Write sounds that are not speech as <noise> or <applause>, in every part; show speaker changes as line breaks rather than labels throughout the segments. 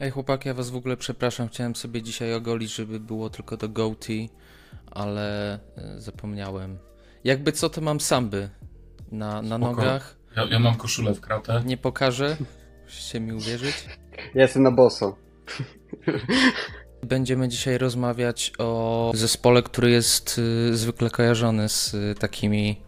Ej chłopaki, ja was w ogóle przepraszam, chciałem sobie dzisiaj ogolić, żeby było tylko do goatee, ale e, zapomniałem. Jakby co, to mam samby na, na
Spoko.
nogach.
Ja, ja mam koszulę w kratę.
Nie pokażę, musicie mi uwierzyć.
Ja jestem na boso.
Będziemy dzisiaj rozmawiać o zespole, który jest y, zwykle kojarzony z y, takimi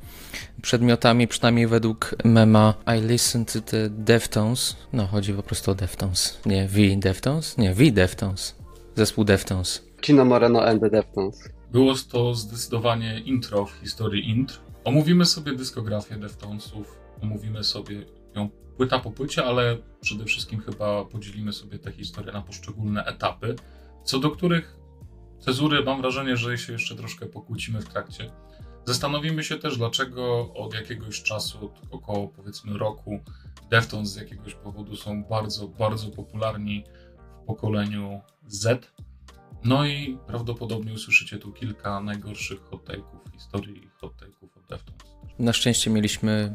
przedmiotami, przynajmniej według mema I listen to the Deftones. No, chodzi po prostu o Deftones. Nie, V Deftones? Nie, V Deftones. Zespół Deftones.
Chino Moreno and the Deftones.
Było to zdecydowanie intro w historii intr. Omówimy sobie dyskografię Deftonesów, omówimy sobie ją płyta po płycie, ale przede wszystkim chyba podzielimy sobie tę historię na poszczególne etapy, co do których cezury mam wrażenie, że się jeszcze troszkę pokłócimy w trakcie. Zastanowimy się też, dlaczego od jakiegoś czasu, od około powiedzmy roku, Deftones z jakiegoś powodu są bardzo, bardzo popularni w pokoleniu Z. No i prawdopodobnie usłyszycie tu kilka najgorszych hot w historii hot od Deftones.
Na szczęście mieliśmy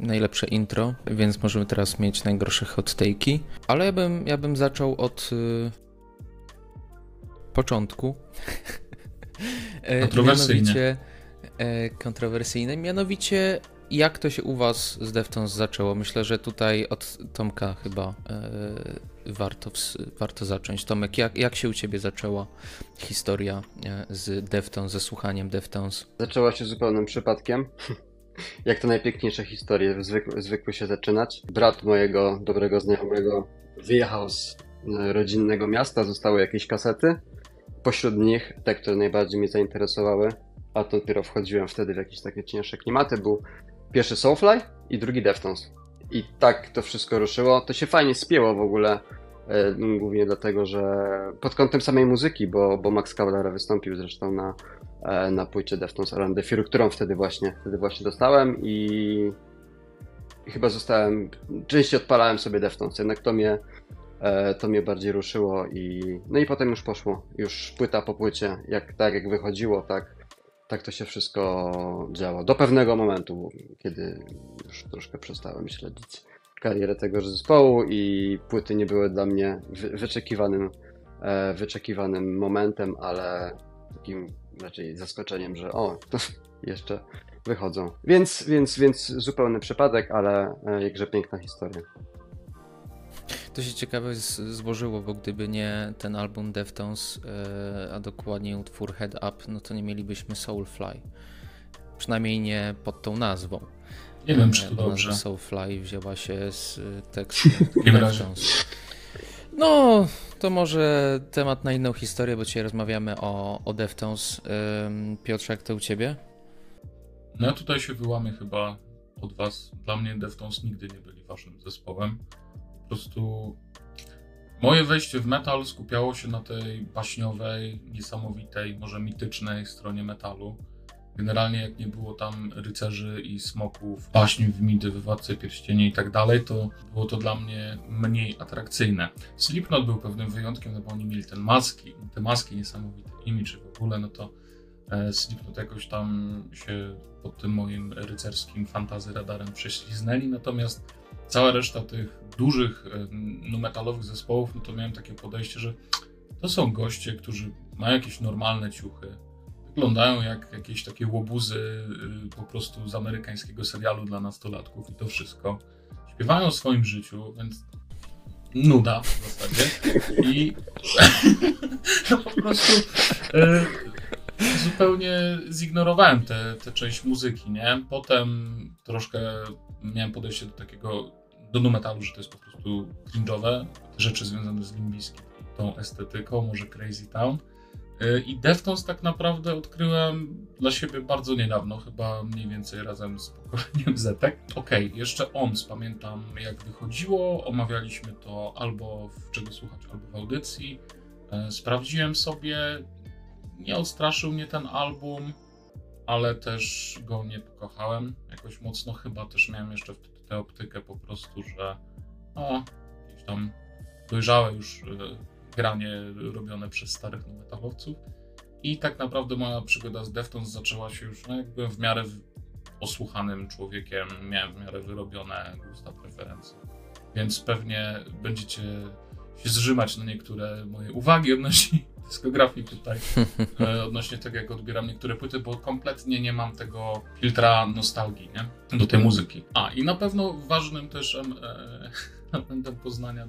najlepsze intro, więc możemy teraz mieć najgorsze hot take'i. Ale ja bym, ja bym zaczął od y, początku. <laughs> E,
Kontrowersyjnie.
Mianowicie, kontrowersyjne. Mianowicie, jak to się u Was z Deftones zaczęło? Myślę, że tutaj od Tomka chyba e, warto, warto zacząć. Tomek, jak, jak się u Ciebie zaczęła historia e, z Deftones, ze słuchaniem Deftones?
Zaczęła się zupełnym przypadkiem. <laughs> Jak to najpiękniejsze historie zwykły, zwykły się zaczynać. Brat mojego dobrego znajomego wyjechał z e, rodzinnego miasta, zostały jakieś kasety. Pośród nich te, które najbardziej mnie zainteresowały, a to dopiero wchodziłem wtedy w jakieś takie cięższe klimaty, był pierwszy Soulfly i drugi Deftones. I tak to wszystko ruszyło. To się fajnie spięło w ogóle, e, głównie dlatego, że pod kątem samej muzyki, bo, bo Max Cavalera wystąpił zresztą na, e, na płycie Deftones Around the którą wtedy właśnie, wtedy właśnie dostałem i, i chyba zostałem, częściej odpalałem sobie Deftones, jednak to mnie, e, to mnie bardziej ruszyło i no i potem już poszło, już płyta po płycie, jak, tak jak wychodziło, tak, tak to się wszystko działo. Do pewnego momentu, kiedy już troszkę przestałem śledzić karierę tegoż zespołu i płyty nie były dla mnie wy, wyczekiwanym, e, wyczekiwanym momentem, ale takim raczej zaskoczeniem, że o, to <laughs> jeszcze wychodzą. Więc, więc, więc zupełny przypadek, ale e, jakże piękna historia.
To się ciekawe złożyło, bo gdyby nie ten album Deftones, e, a dokładnie utwór Head Up, no to nie mielibyśmy Soulfly. Przynajmniej nie pod tą nazwą.
Nie wiem, czy
E,
to
bo
dobrze.
Soulfly wzięła się z e, tekstu. <laughs> Deftones. No, to może temat na inną historię, bo dzisiaj rozmawiamy o, o Deftones. Ym, Piotrze, jak to u ciebie?
No ja tutaj się wyłamię chyba od was. Dla mnie Deftones nigdy nie byli waszym zespołem. Po prostu moje wejście w metal skupiało się na tej baśniowej, niesamowitej, może mitycznej stronie metalu. Generalnie jak nie było tam rycerzy i smoków, baśni w midy, w Władcy Pierścieni i tak dalej, to było to dla mnie mniej atrakcyjne. Slipknot był pewnym wyjątkiem, no bo oni mieli ten maski, te maski, niesamowity image w ogóle, no to e, Slipknot jakoś tam się pod tym moim rycerskim fantazy radarem prześliznęli, natomiast cała reszta tych dużych e, nu metalowych zespołów, no to miałem takie podejście, że to są goście, którzy mają jakieś normalne ciuchy, wyglądają jak jakieś takie łobuzy y, po prostu z amerykańskiego serialu dla nastolatków i to wszystko. Śpiewają o swoim życiu, więc nuda w zasadzie. I <laughs> no po prostu y, zupełnie zignorowałem tę część muzyki, nie? Potem troszkę miałem podejście do takiego, do nu metalu, że to jest po prostu cringe'owe, rzeczy związane z limbiskim, tą estetyką, może Crazy Town. Y, I Deftones tak naprawdę odkryłem dla siebie bardzo niedawno, chyba mniej więcej razem z pokoleniem Zetek. Okej, jeszcze ONS, pamiętam jak wychodziło, omawialiśmy to albo w czego słuchać, albo w audycji. E, Sprawdziłem sobie, nie odstraszył mnie ten album, ale też go nie pokochałem jakoś mocno. Chyba też miałem jeszcze wtedy tę optykę po prostu, że o, jakieś tam dojrzałe już e, granie robione przez starych metalowców. I tak naprawdę moja przygoda z Deftones zaczęła się już, no jak byłem w miarę w- osłuchanym człowiekiem, miałem w miarę wyrobione gusta, preferencje. Więc pewnie będziecie się zrzymać na niektóre moje uwagi odnośnie dyskografii tutaj, <laughs> e, odnośnie tego, jak odbieram niektóre płyty, bo kompletnie nie mam tego filtra nostalgii, nie? Do tej muzyki. A, i na pewno ważnym też e, <laughs> elementem poznania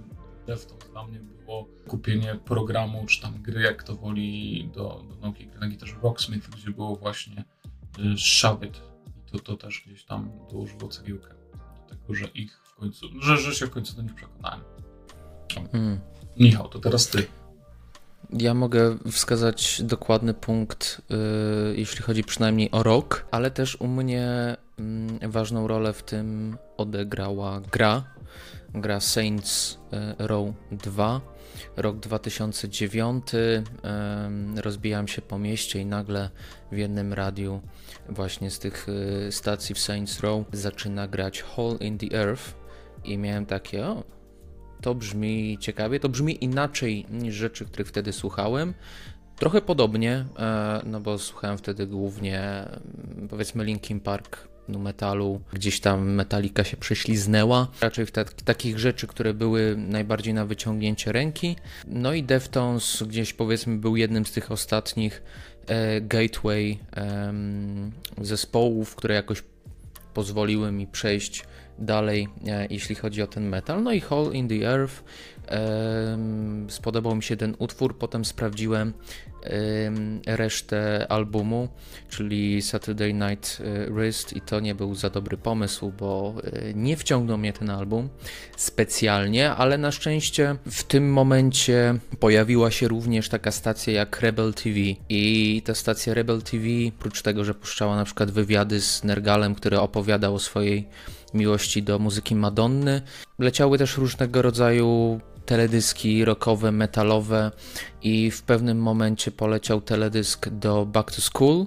Deftones dla mnie było kupienie programu, czy tam gry, jak to woli, do, do nauki gry na gitarze Rocksmith, gdzie było właśnie y, Shove It. I to, to też gdzieś tam dołożyło cegiełkę do tego, że ich w końcu, że, że się w końcu do nich przekonałem.
Mm.
Michał, to teraz ty.
Ja mogę wskazać dokładny punkt, yy, jeśli chodzi przynajmniej o rok, ale też u mnie yy, ważną rolę w tym odegrała gra. Gra Saints yy, Row 2. Rok 2009. Yy, rozbijałem się po mieście i nagle w jednym radiu właśnie z tych yy, stacji w Saints Row zaczyna grać Hole in the Earth i miałem takie, o, to brzmi ciekawie, to brzmi inaczej niż rzeczy, których wtedy słuchałem. Trochę podobnie, e, no bo słuchałem wtedy głównie mm, powiedzmy Linkin Park, nu metalu, gdzieś tam Metallica się prześliznęła, raczej w ta takich rzeczy, które były najbardziej na wyciągnięcie ręki. No i Deftones gdzieś powiedzmy był jednym z tych ostatnich e, gateway e, zespołów, które jakoś pozwoliły mi przejść dalej, e, jeśli chodzi o ten metal. No i Hole in the Earth. Spodobał mi się ten utwór, potem sprawdziłem resztę albumu, czyli Saturday Night e, Wrist i to nie był za dobry pomysł, bo e, nie wciągnął mnie ten album specjalnie, ale na szczęście w tym momencie pojawiła się również taka stacja jak Rebel TV i ta stacja Rebel TV, oprócz tego, że puszczała na przykład wywiady z Nergalem, który opowiadał o swojej miłości do muzyki Madonny. Leciały też różnego rodzaju teledyski rockowe, metalowe i w pewnym momencie poleciał teledysk do Back to School,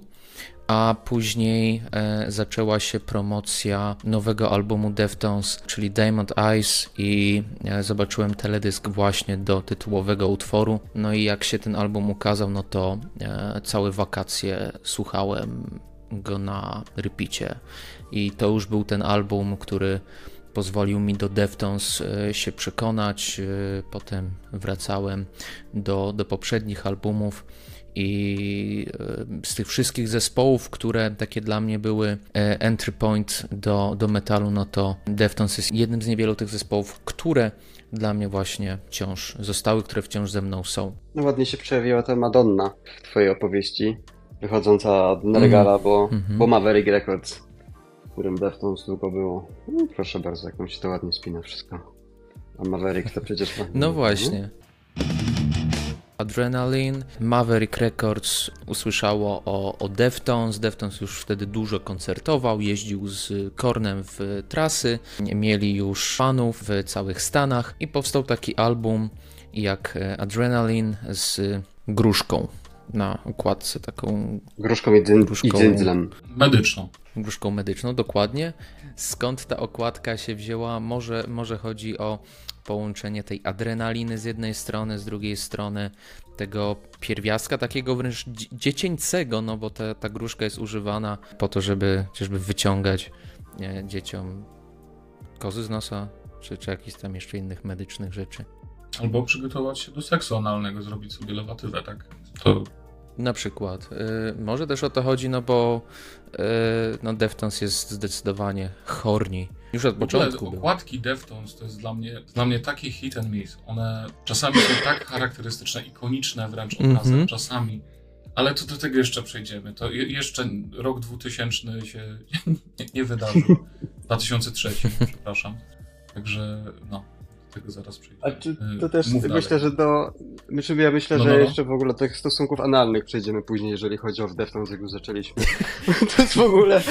a później e, zaczęła się promocja nowego albumu Deftones, czyli Diamond Eyes i e, zobaczyłem teledysk właśnie do tytułowego utworu. No i jak się ten album ukazał, no to e, całe wakacje słuchałem go na repicie i to już był ten album, który pozwolił mi do Deftones e, się przekonać. E, potem wracałem do, do poprzednich albumów i e, z tych wszystkich zespołów, które takie dla mnie były entry point do, do metalu, no to Deftones jest jednym z niewielu tych zespołów, które dla mnie właśnie wciąż zostały, które wciąż ze mną są.
No ładnie się przejawiła ta Madonna w twojej opowieści, wychodząca od Nergala, mm. bo, mm -hmm. bo Maverick Records którym Deftones długo było. No, proszę bardzo, jak się to ładnie spina wszystko. A Maverick to przecież...
No właśnie. Adrenaline, Maverick Records usłyszało o, o Deftones. Deftones już wtedy dużo koncertował, jeździł z Kornem w trasy, mieli już fanów w całych Stanach i powstał taki album jak Adrenaline z gruszką na okładce taką...
Gruszką i, dzyn, gruszką, i dzyndzlem.
Medyczną.
Gruszką medyczną, dokładnie. Skąd ta okładka się wzięła? Może, może chodzi o połączenie tej adrenaliny z jednej strony, z drugiej strony tego pierwiastka takiego wręcz dziecięcego, no bo ta, ta gruszka jest używana po to, żeby chociażby wyciągać nie, dzieciom kozy z nosa, czy, czy jakichś tam jeszcze innych medycznych rzeczy.
Albo przygotować się do seksu analnego, zrobić sobie lewatywę, tak? To...
Na przykład. Y, może też o to chodzi, no bo y, no Deftones jest zdecydowanie horni. Już od początku.
Ogóle, okładki Deftones to jest dla mnie, dla mnie taki hit and miss. One czasami są tak charakterystyczne, ikoniczne wręcz obrazem, mm -hmm. czasami. Ale to do tego jeszcze przejdziemy. To je, jeszcze rok 2000 się <laughs> nie, nie wydarzył. <laughs> 2003, przepraszam. Także no tego zaraz przejdziemy. A czy
to y, też Mów myślę, dalej. że do. Myślę, ja myślę, no, że no, no. jeszcze w ogóle do tych stosunków analnych przejdziemy później, jeżeli chodzi o Deftones, jak już zaczęliśmy. <laughs> to jest w ogóle.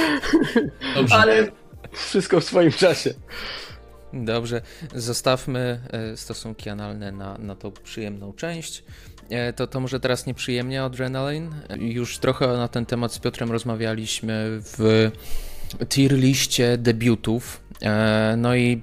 Dobrze. Ale wszystko w swoim czasie.
Dobrze, zostawmy e, stosunki analne na, na tą przyjemną część. E, to, to może teraz nieprzyjemnie Adrenaline. Już trochę na ten temat z Piotrem rozmawialiśmy w tier liście debiutów. E, no i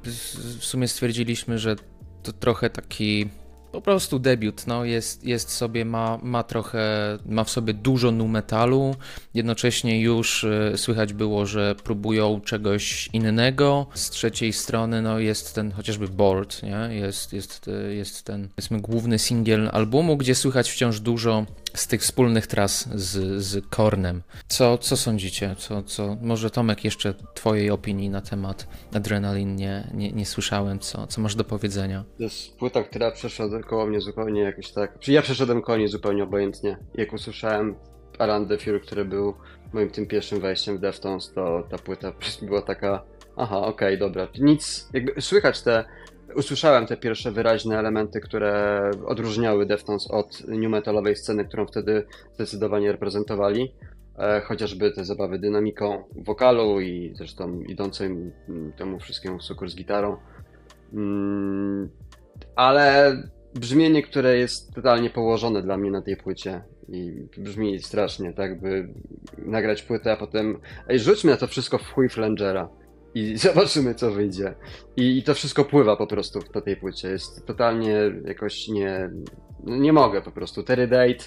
w sumie stwierdziliśmy, że to trochę taki po prostu debiut, no jest, jest sobie, ma, ma trochę, ma w sobie dużo nu metalu, jednocześnie już y, słychać było, że próbują czegoś innego, z trzeciej strony no jest ten chociażby Board, nie? Jest, jest, y, jest ten, powiedzmy, główny singiel albumu, gdzie słychać wciąż dużo z tych wspólnych tras z, z Kornem. Co, co sądzicie? Co, co, może Tomek jeszcze twojej opinii na temat Adrenalin nie, nie, nie słyszałem, co, co masz do powiedzenia?
To jest płyta, która przeszła koło mnie zupełnie jakoś tak. Ja przeszedłem koło niej zupełnie obojętnie. Jak usłyszałem Alan the Fury, który był moim tym pierwszym wejściem w Deftones, to ta płyta <laughs> była taka. Aha, okej, okay, dobra. Nic, jakby słychać te. Usłyszałem te pierwsze wyraźne elementy, które odróżniały Deftones od new metalowej sceny, którą wtedy zdecydowanie reprezentowali. E, chociażby te zabawy dynamiką wokalu i zresztą idącym temu wszystkiemu w z gitarą. Mm, ale brzmienie, które jest totalnie położone dla mnie na tej płycie i brzmi strasznie, tak by nagrać płytę, a potem ej, rzućmy na to wszystko w chuj flangera i <laughs> zobaczymy, co wyjdzie. I, I, to wszystko pływa po prostu po tej płycie. Jest totalnie jakoś nie... Nie mogę po prostu. Terry Date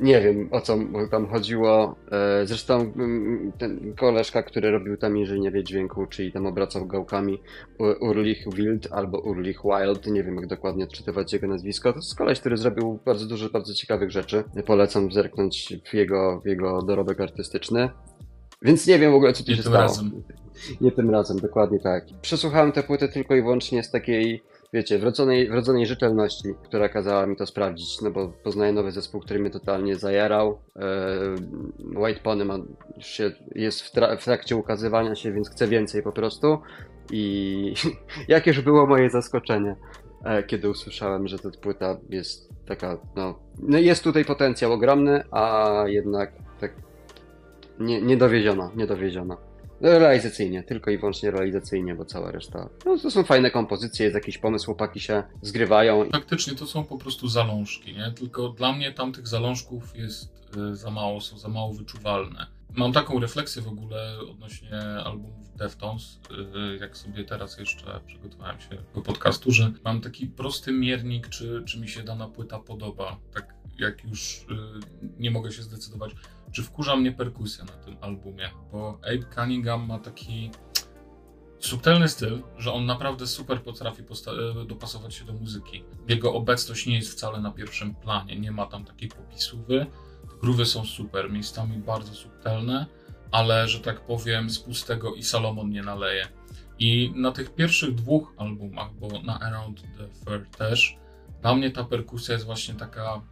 nie wiem o co tam chodziło. E, zresztą mm, ten koleżka, który robił tam inżynierię dźwięku, czyli tam obracał gałkami Urlich Wild albo Urlich Wild, nie wiem jak dokładnie odczytywać jego nazwisko. To jest koleś, który zrobił bardzo dużo bardzo ciekawych rzeczy. Polecam zerknąć w jego, w jego dorobek artystyczny. Więc nie wiem w ogóle co tu się stało. Razem. Nie tym razem, dokładnie tak. Przesłuchałem tę płytę tylko i wyłącznie z takiej wiecie, wrodzonej, wrodzonej rzetelności, która kazała mi to sprawdzić, no bo poznaję nowy zespół, który mnie totalnie zajarał. E, White Pony ma, się, jest w, tra w, trakcie ukazywania się, więc chcę więcej po prostu. I <laughs> jakież było moje zaskoczenie, e, kiedy usłyszałem, że ta płyta jest taka, no, no jest tutaj potencjał ogromny, a jednak tak nie, niedowieziona, niedowieziona. Realizacyjnie, tylko i wyłącznie realizacyjnie, bo cała reszta. No to są fajne kompozycje, jest jakiś pomysł, chłopaki się zgrywają.
Faktycznie to są po prostu zalążki, nie? Tylko dla mnie tam tych zalążków jest y, za mało, są za mało wyczuwalne. Mam taką refleksję w ogóle odnośnie albumów Deftones, y, jak sobie teraz jeszcze przygotowałem się do podcastu, że mam taki prosty miernik, czy, czy mi się dana płyta podoba. Tak jak już y, nie mogę się zdecydować czy wkurza mnie perkusja na tym albumie, bo Abe Cunningham ma taki subtelny styl, że on naprawdę super potrafi e, dopasować się do muzyki. Jego obecność nie jest wcale na pierwszym planie, nie ma tam takiej popisówy. Groowy są super, miejscami bardzo subtelne, ale że tak powiem z pustego i Salomon nie naleje. I na tych pierwszych dwóch albumach, bo na Around the Fur też, dla mnie ta perkusja jest właśnie taka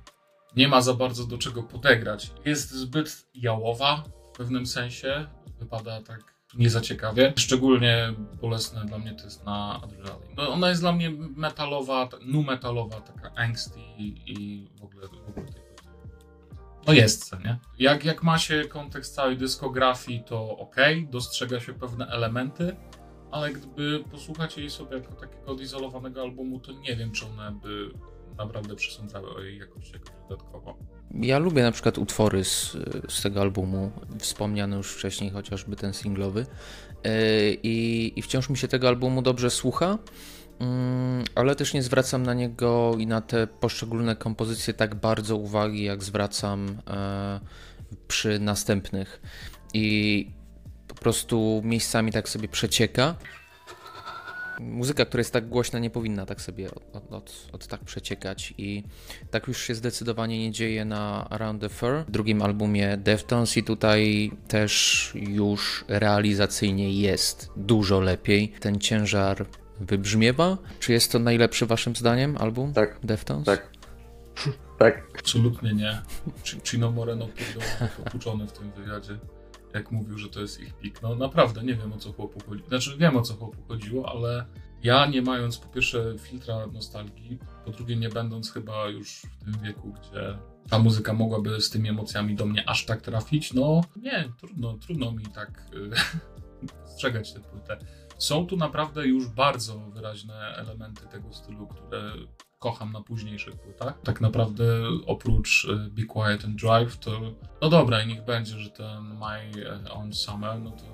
nie ma za bardzo do czego podegrać. Jest zbyt jałowa w pewnym sensie, wypada tak nie za ciekawie. Szczególnie bolesne dla mnie to jest na Adrenaline. No, ona jest dla mnie metalowa, nu metalowa, taka angsty i, i w ogóle, w ogóle tej no jest, nie? Jak, jak ma się kontekst całej dyskografii, to ok, dostrzega się pewne elementy, ale gdyby posłuchać jej sobie jako takiego odizolowanego albumu, to nie wiem, czy one by naprawdę przesądzały o jej jakości jakoś dodatkowo.
Ja lubię na przykład utwory z, z tego albumu, wspomniany już wcześniej chociażby ten singlowy yy, i, i wciąż mi się tego albumu dobrze słucha, mm, ale też nie zwracam na niego i na te poszczególne kompozycje tak bardzo uwagi, jak zwracam e, przy następnych. I po prostu miejscami tak sobie przecieka muzyka, która jest tak głośna, nie powinna tak sobie od, od, od, tak przeciekać i tak już się zdecydowanie nie dzieje na Around the Fur, drugim albumie Deftones i tutaj też już realizacyjnie jest dużo lepiej. Ten ciężar wybrzmiewa. Czy jest to najlepszy waszym zdaniem album
tak,
Deftones?
Tak. <laughs> tak.
Absolutnie nie. Chino Moreno pierdolony <laughs> w tym wywiadzie jak mówił, że to jest ich pik. No naprawdę, nie wiem o co chłopu chodziło. Znaczy wiem o co chłopu chodziło, ale ja nie mając po pierwsze filtra nostalgii, po drugie nie będąc chyba już w tym wieku, gdzie ta muzyka mogłaby z tymi emocjami do mnie aż tak trafić, no nie, trudno, trudno mi tak <laughs> strzegać tę płytę. Są tu naprawdę już bardzo wyraźne elementy tego stylu, które kocham na późniejszych płytach. Tak naprawdę oprócz e, Be Quiet and Drive to no dobra i niech będzie, że ten My Own Summer, no to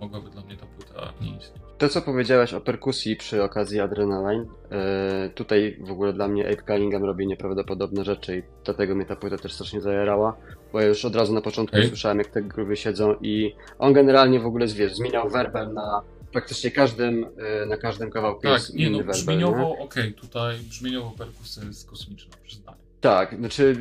mogłaby dla mnie ta płyta nie istnieć.
To, co powiedziałeś o perkusji przy okazji Adrenaline, yy, tutaj w ogóle dla mnie Ape Cunningham robi nieprawdopodobne rzeczy i dlatego mnie ta płyta też strasznie zajarała, bo ja już od razu na początku
Ej.
słyszałem, jak te gruby siedzą i on generalnie w ogóle, wiesz, zmieniał werbel na praktycznie każdym, yy, na każdym kawałku
Tak,
jest
nie no, brzmieniowo, okej, tutaj brzmieniowo perkusja jest kosmiczna, przyznaję.
Tak, znaczy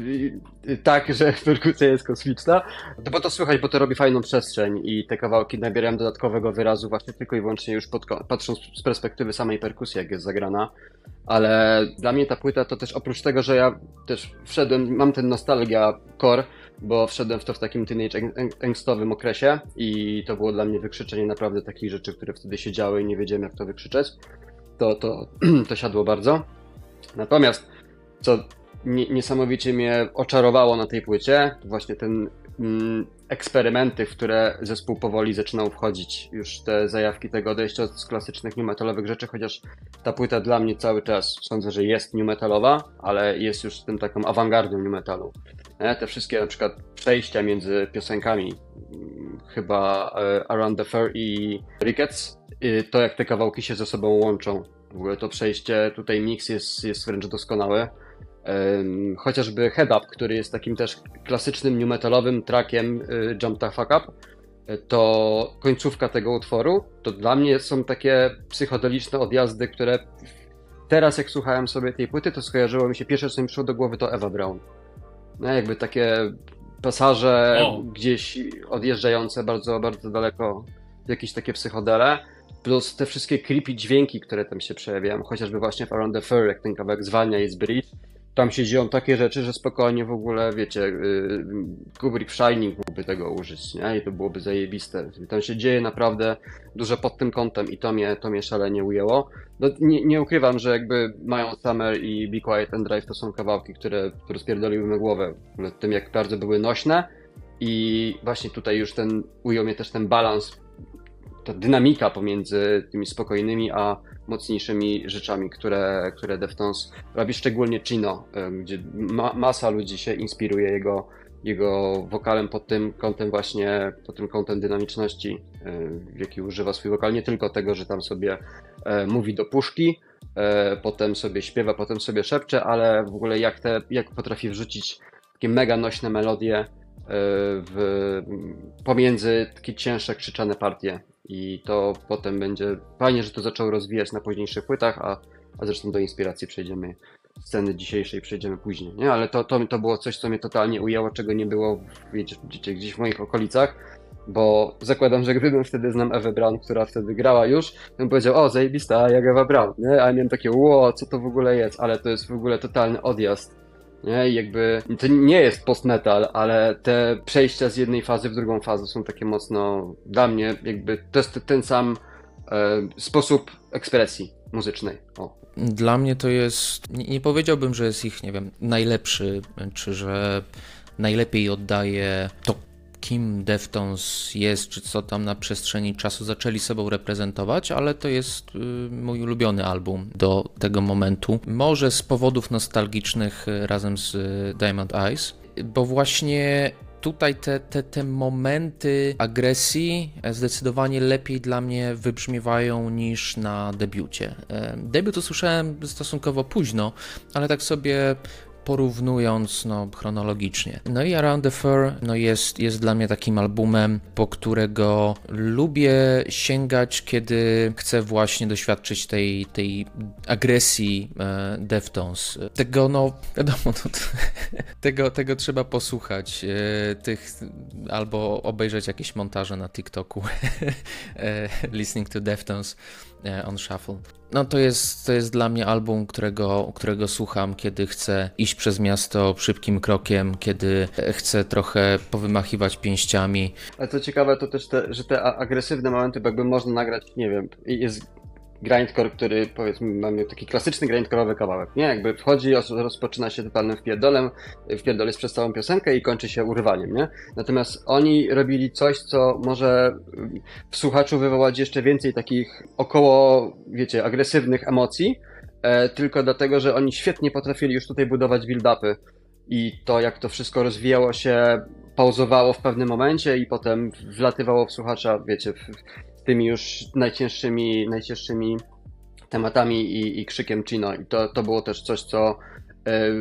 y, y, tak, że <laughs> perkusja jest kosmiczna, to bo to słychać, bo to robi fajną przestrzeń i te kawałki nabierają dodatkowego wyrazu właśnie tylko i wyłącznie już pod, patrząc z perspektywy samej perkusji, jak jest zagrana, ale dla mnie ta płyta to też oprócz tego, że ja też wszedłem, mam ten nostalgia core, bo wszedłem w to w takim teenage ang- ang- angstowym okresie i to było dla mnie wykrzyczenie naprawdę takich rzeczy, które wtedy się działy i nie wiedziałem jak to wykrzyczeć, to, to, <clears throat> to siadło bardzo. Natomiast co nie, niesamowicie mnie oczarowało na tej płycie, to właśnie ten mm, eksperymenty, w które zespół powoli zaczynał wchodzić, już te zajawki tego odejścia z klasycznych new metalowych rzeczy, chociaż ta płyta dla mnie cały czas sądzę, że jest new metalowa, ale jest już tym taką awangardą new metalu. Nie? Te wszystkie na przykład przejścia między piosenkami, mm, chyba e, Around the Fur i Rickets, y, to jak te kawałki się ze sobą łączą. W ogóle to przejście, tutaj mix jest, jest wręcz doskonały. Chociażby Head Up, który jest takim też klasycznym new metalowym trackiem y, Jump the Fuck Up, y, to końcówka tego utworu, to dla mnie są takie psychodeliczne odjazdy, które teraz jak słuchałem sobie tej płyty, to skojarzyło mi się, pierwsze co mi przyszło do głowy to Eva Brown. No, jakby takie pasaże
O.
gdzieś odjeżdżające bardzo, bardzo daleko, jakieś takie psychodele, plus te wszystkie creepy dźwięki, które tam się przejawiają, chociażby właśnie w Around the Fur, jak ten kawałek zwalnia i z bridge, tam się dzieją takie rzeczy, że spokojnie w ogóle, wiecie, yy, Kubrick w Shining mógłby tego użyć, nie? I to byłoby zajebiste. Tam się dzieje naprawdę dużo pod tym kątem i to mnie, to mnie szalenie ujęło. No, nie, nie ukrywam, że jakby mają Summer i Be Quiet and Drive to są kawałki, które, które spierdoliły mi głowę tym, jak bardzo były nośne i właśnie tutaj już ten, ujął mnie też ten balans, ta dynamika pomiędzy tymi spokojnymi, a mocniejszymi rzeczami, które, które Deftones robi, szczególnie Chino, gdzie ma, masa ludzi się inspiruje jego, jego wokalem pod tym kątem właśnie, pod tym kątem dynamiczności, w jaki używa swój wokal, nie tylko tego, że tam sobie mówi do puszki, e, potem sobie śpiewa, potem sobie szepcze, ale w ogóle jak, te, jak potrafi wrzucić takie mega nośne melodie w, pomiędzy takie cięższe, krzyczane partie. I to potem będzie fajnie, że to zaczął rozwijać na późniejszych płytach, a, a zresztą do inspiracji przejdziemy sceny dzisiejszej przejdziemy później, nie? Ale to, to, to było coś, co mnie totalnie ujęło, czego nie było wiecie, gdzieś w moich okolicach, bo zakładam, że gdybym wtedy znam Ewę Brown, która wtedy grała już, bym powiedział, o zajebista, jak Ewa Brown, nie? A miałem takie, ło, co to w ogóle jest, ale to jest w ogóle totalny odjazd, nie? I jakby, to nie jest post-metal, ale te przejścia z jednej fazy w drugą fazę są takie mocno, dla mnie jakby, to jest ten sam e, sposób ekspresji muzycznej, o.
Dla mnie to jest. Nie, nie powiedziałbym, że jest ich, nie wiem, najlepszy, czy że najlepiej oddaje to, kim Deftones jest, czy co tam na przestrzeni czasu zaczęli sobą reprezentować, ale to jest y, mój ulubiony album do tego momentu. Może z powodów nostalgicznych y, razem z y, Diamond Eyes, bo właśnie tutaj te, te, te momenty agresji zdecydowanie lepiej dla mnie wybrzmiewają niż na debiucie. E, Debiut usłyszałem stosunkowo późno, ale tak sobie porównując no, chronologicznie. No i Around the Fur no, jest, jest dla mnie takim albumem, po którego lubię sięgać, kiedy chcę właśnie doświadczyć tej, tej agresji e, Deftones. Tego, no, wiadomo, no, <laughs> tego, tego trzeba posłuchać, e, tych, albo obejrzeć jakieś montaże na TikToku, <laughs> e, Listening to Deftones on Shuffle. No to jest, to jest dla mnie album, którego, którego słucham, kiedy chcę iść przez miasto szybkim krokiem, kiedy chcę trochę powymachiwać pięściami.
Ale co ciekawe, to też te, że te a- agresywne momenty, jakby można nagrać, nie wiem, jest grindcore, który powiedzmy mamy taki klasyczny grindcore'owy kawałek, nie? Jakby wchodzi, roz- rozpoczyna się totalnym wpierdolem, wpierdol jest przez całą piosenkę i kończy się urwaniem, nie? Natomiast oni robili coś, co może mm, w słuchaczu wywołać jeszcze więcej takich około, wiecie, agresywnych emocji, e, tylko dlatego, że oni świetnie potrafili już tutaj budować build-upy i to, jak to wszystko rozwijało się, pauzowało w pewnym momencie i potem wlatywało w słuchacza, wiecie, w tymi już najcięższymi, najcięższymi tematami i, i krzykiem Chino. I to, to było też coś, co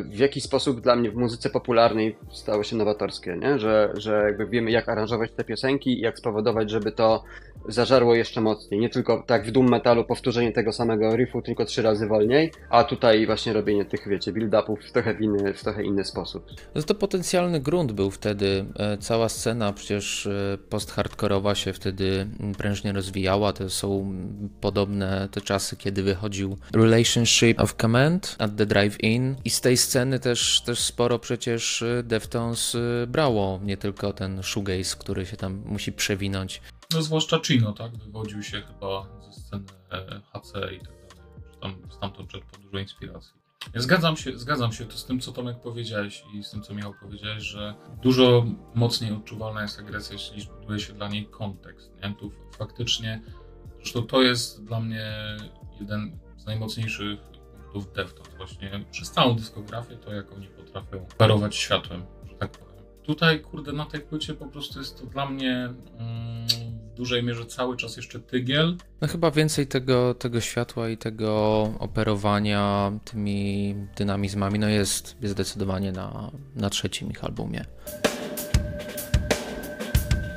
w jakiś sposób dla mnie w muzyce popularnej stało się nowatorskie, nie? Że, że jakby wiemy, jak aranżować te piosenki i jak spowodować, żeby to zażarło jeszcze mocniej. Nie tylko tak w doom metalu powtórzenie tego samego riffu, tylko trzy razy wolniej, a tutaj właśnie robienie tych, wiecie, build-upów w trochę, inny, w trochę inny sposób.
No to potencjalny grunt był wtedy. E, cała scena przecież e, post-hardkorowa się wtedy prężnie rozwijała. To są podobne te czasy, kiedy wychodził Relationship of Command at the Drive-In i z tej sceny też, też sporo przecież e, Deftones brało, nie tylko ten shoegaze, który się tam musi przewinąć
no zwłaszcza Chino, tak? Wywodził się chyba ze sceny e, HC i tak dalej. Tam stamtąd czerpał dużo inspiracji. Zgadzam się, zgadzam się to z tym, co Tomek powiedziałeś i z tym, co Michał powiedziałeś, że dużo mocniej odczuwalna jest agresja, jeśli buduje się dla niej kontekst. Nie? Tu faktycznie, zresztą to jest dla mnie jeden z najmocniejszych punktów Deftones. Właśnie przez całą dyskografię to, jak oni potrafią parować światłem, że tak powiem. Tutaj, kurde, na tej płycie po prostu jest to dla mnie mm, w dużej mierze cały czas jeszcze tygiel.
No chyba więcej tego, tego światła i tego operowania tymi dynamizmami no jest, jest zdecydowanie na, na trzecim ich albumie.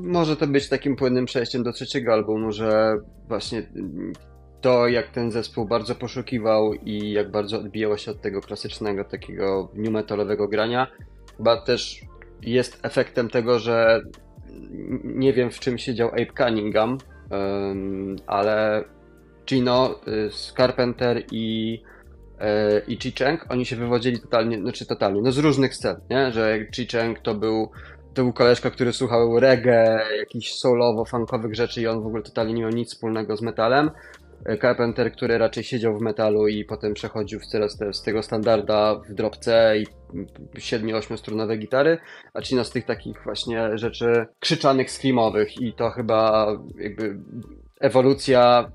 Może to być takim płynnym przejściem do trzeciego albumu, że właśnie to, jak ten zespół bardzo poszukiwał i jak bardzo odbijało się od tego klasycznego, takiego new metalowego grania, chyba też jest efektem tego, że nie wiem w czym siedział Abe Cunningham, ale Gino, y, Carpenter i, y, i Chi-Cheng, oni się wywodzili totalnie, znaczy totalnie, no z różnych scen, nie? Że Chi-Cheng to był to był koleżka, który słuchał reggae, jakichś soulowo-funkowych rzeczy i on w ogóle totalnie nie miał nic wspólnego z metalem. Carpenter, który raczej siedział w metalu i potem przechodził w coraz z tego standarda w dropce i 7-8 strunowe gitary, a Cina z tych takich właśnie rzeczy krzyczanych, screamowych i to chyba jakby ewolucja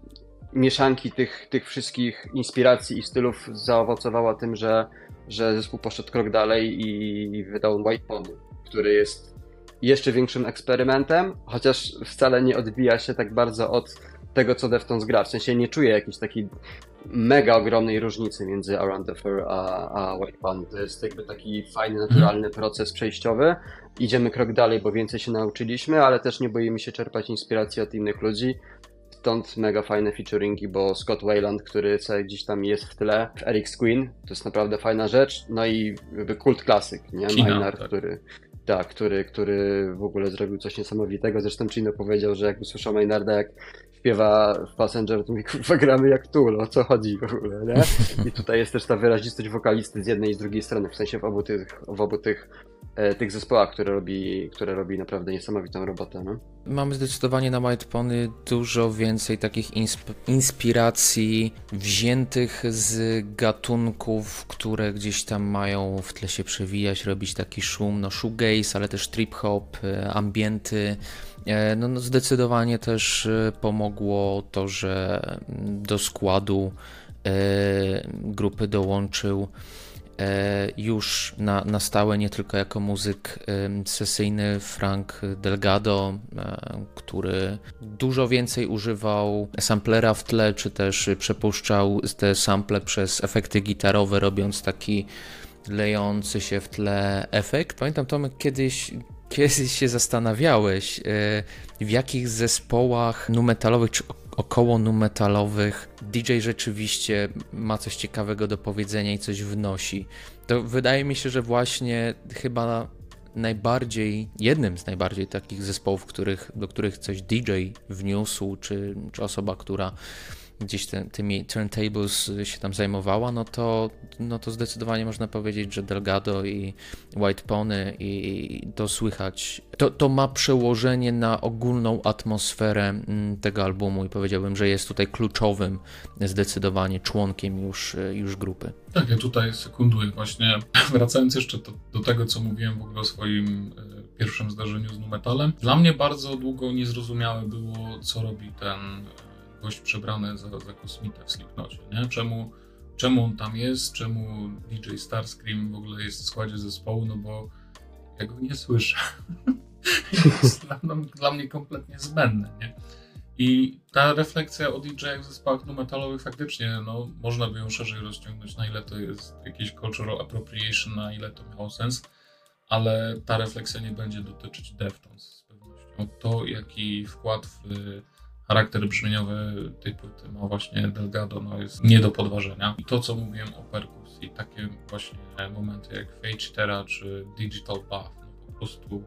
mieszanki tych, tych wszystkich inspiracji i stylów zaowocowała tym, że, że zespół poszedł krok dalej i wydał White Pony, który jest jeszcze większym eksperymentem, chociaż wcale nie odbija się tak bardzo od tego, co Deftones gra. W sensie nie czuję jakiejś takiej mega ogromnej różnicy między Around the Fur a, a White Pond. To jest jakby taki fajny, naturalny proces przejściowy. Idziemy krok dalej, bo więcej się nauczyliśmy, ale też nie boimy się czerpać inspiracji od innych ludzi. Stąd mega fajne featuringi, bo Scott Wayland, który sobie gdzieś tam jest w tle, Eric Queen, to jest naprawdę fajna rzecz. No i jakby kult klasyk, nie? Maynard, tak. który tak, który, który w ogóle zrobił coś niesamowitego. Zresztą Chino powiedział, że jak usłyszał Maynarda, jak śpiewa w Passenger, to mi gramy jak tu, o co chodzi w ogóle, nie? I tutaj jest też ta wyrazistość wokalisty z jednej i z drugiej strony, w sensie w obu tych, w obu tych, e, tych zespołach, które robi, które robi naprawdę niesamowitą robotę, no.
Mamy zdecydowanie na White Pony dużo więcej takich insp inspiracji wziętych z gatunków, które gdzieś tam mają w tle się przewijać, robić taki szum, no shoegaze, ale też trip hop, e, ambienty, no, no zdecydowanie też e, pomogło to, że do składu e, grupy dołączył już na, na stałe, nie tylko jako muzyk sesyjny Frank Delgado, który dużo więcej używał samplera w tle, czy też przepuszczał te sample przez efekty gitarowe, robiąc taki lejący się w tle efekt. Pamiętam Tomek kiedyś Kiedyś się zastanawiałeś, e, w jakich zespołach numetalowych czy około numetalowych DJ rzeczywiście ma coś ciekawego do powiedzenia i coś wnosi. To wydaje mi się, że właśnie chyba najbardziej, jednym z najbardziej takich zespołów, których, do których coś DJ wniósł, czy, czy osoba, która gdzieś te, tymi turntables się tam zajmowała, no to, no to zdecydowanie można powiedzieć, że Delgado i White Pony i to słychać, to, to ma przełożenie na ogólną atmosferę mm, tego albumu i powiedziałbym, że jest tutaj kluczowym zdecydowanie członkiem już, już grupy.
Tak, ja tutaj sekunduję właśnie, <laughs> wracając jeszcze do, do tego, co mówiłem w ogóle o swoim e, pierwszym zdarzeniu z Numetalem. Dla mnie bardzo długo niezrozumiałe było, co robi ten gość przebrany za, za kosmitę w Slipknocie, nie? Czemu czemu on tam jest, czemu DJ Starscream w ogóle jest w składzie zespołu, no bo ja go nie słyszę. <laughs> jest dla, dla, mnie kompletnie zbędne, nie? I ta refleksja o DJ-ach w zespołach nu metalowych faktycznie, no, można by ją szerzej rozciągnąć, na ile to jest jakieś cultural appropriation, na ile to miało sens, ale ta refleksja nie będzie dotyczyć Deftones z pewnością. To, jaki wkład w charakter brzmieniowy tej płyty ma właśnie Delgado, no jest nie do podważenia. I to, co mówiłem o perkusji, takie właśnie momenty jak Terra czy Digital Bath, no po prostu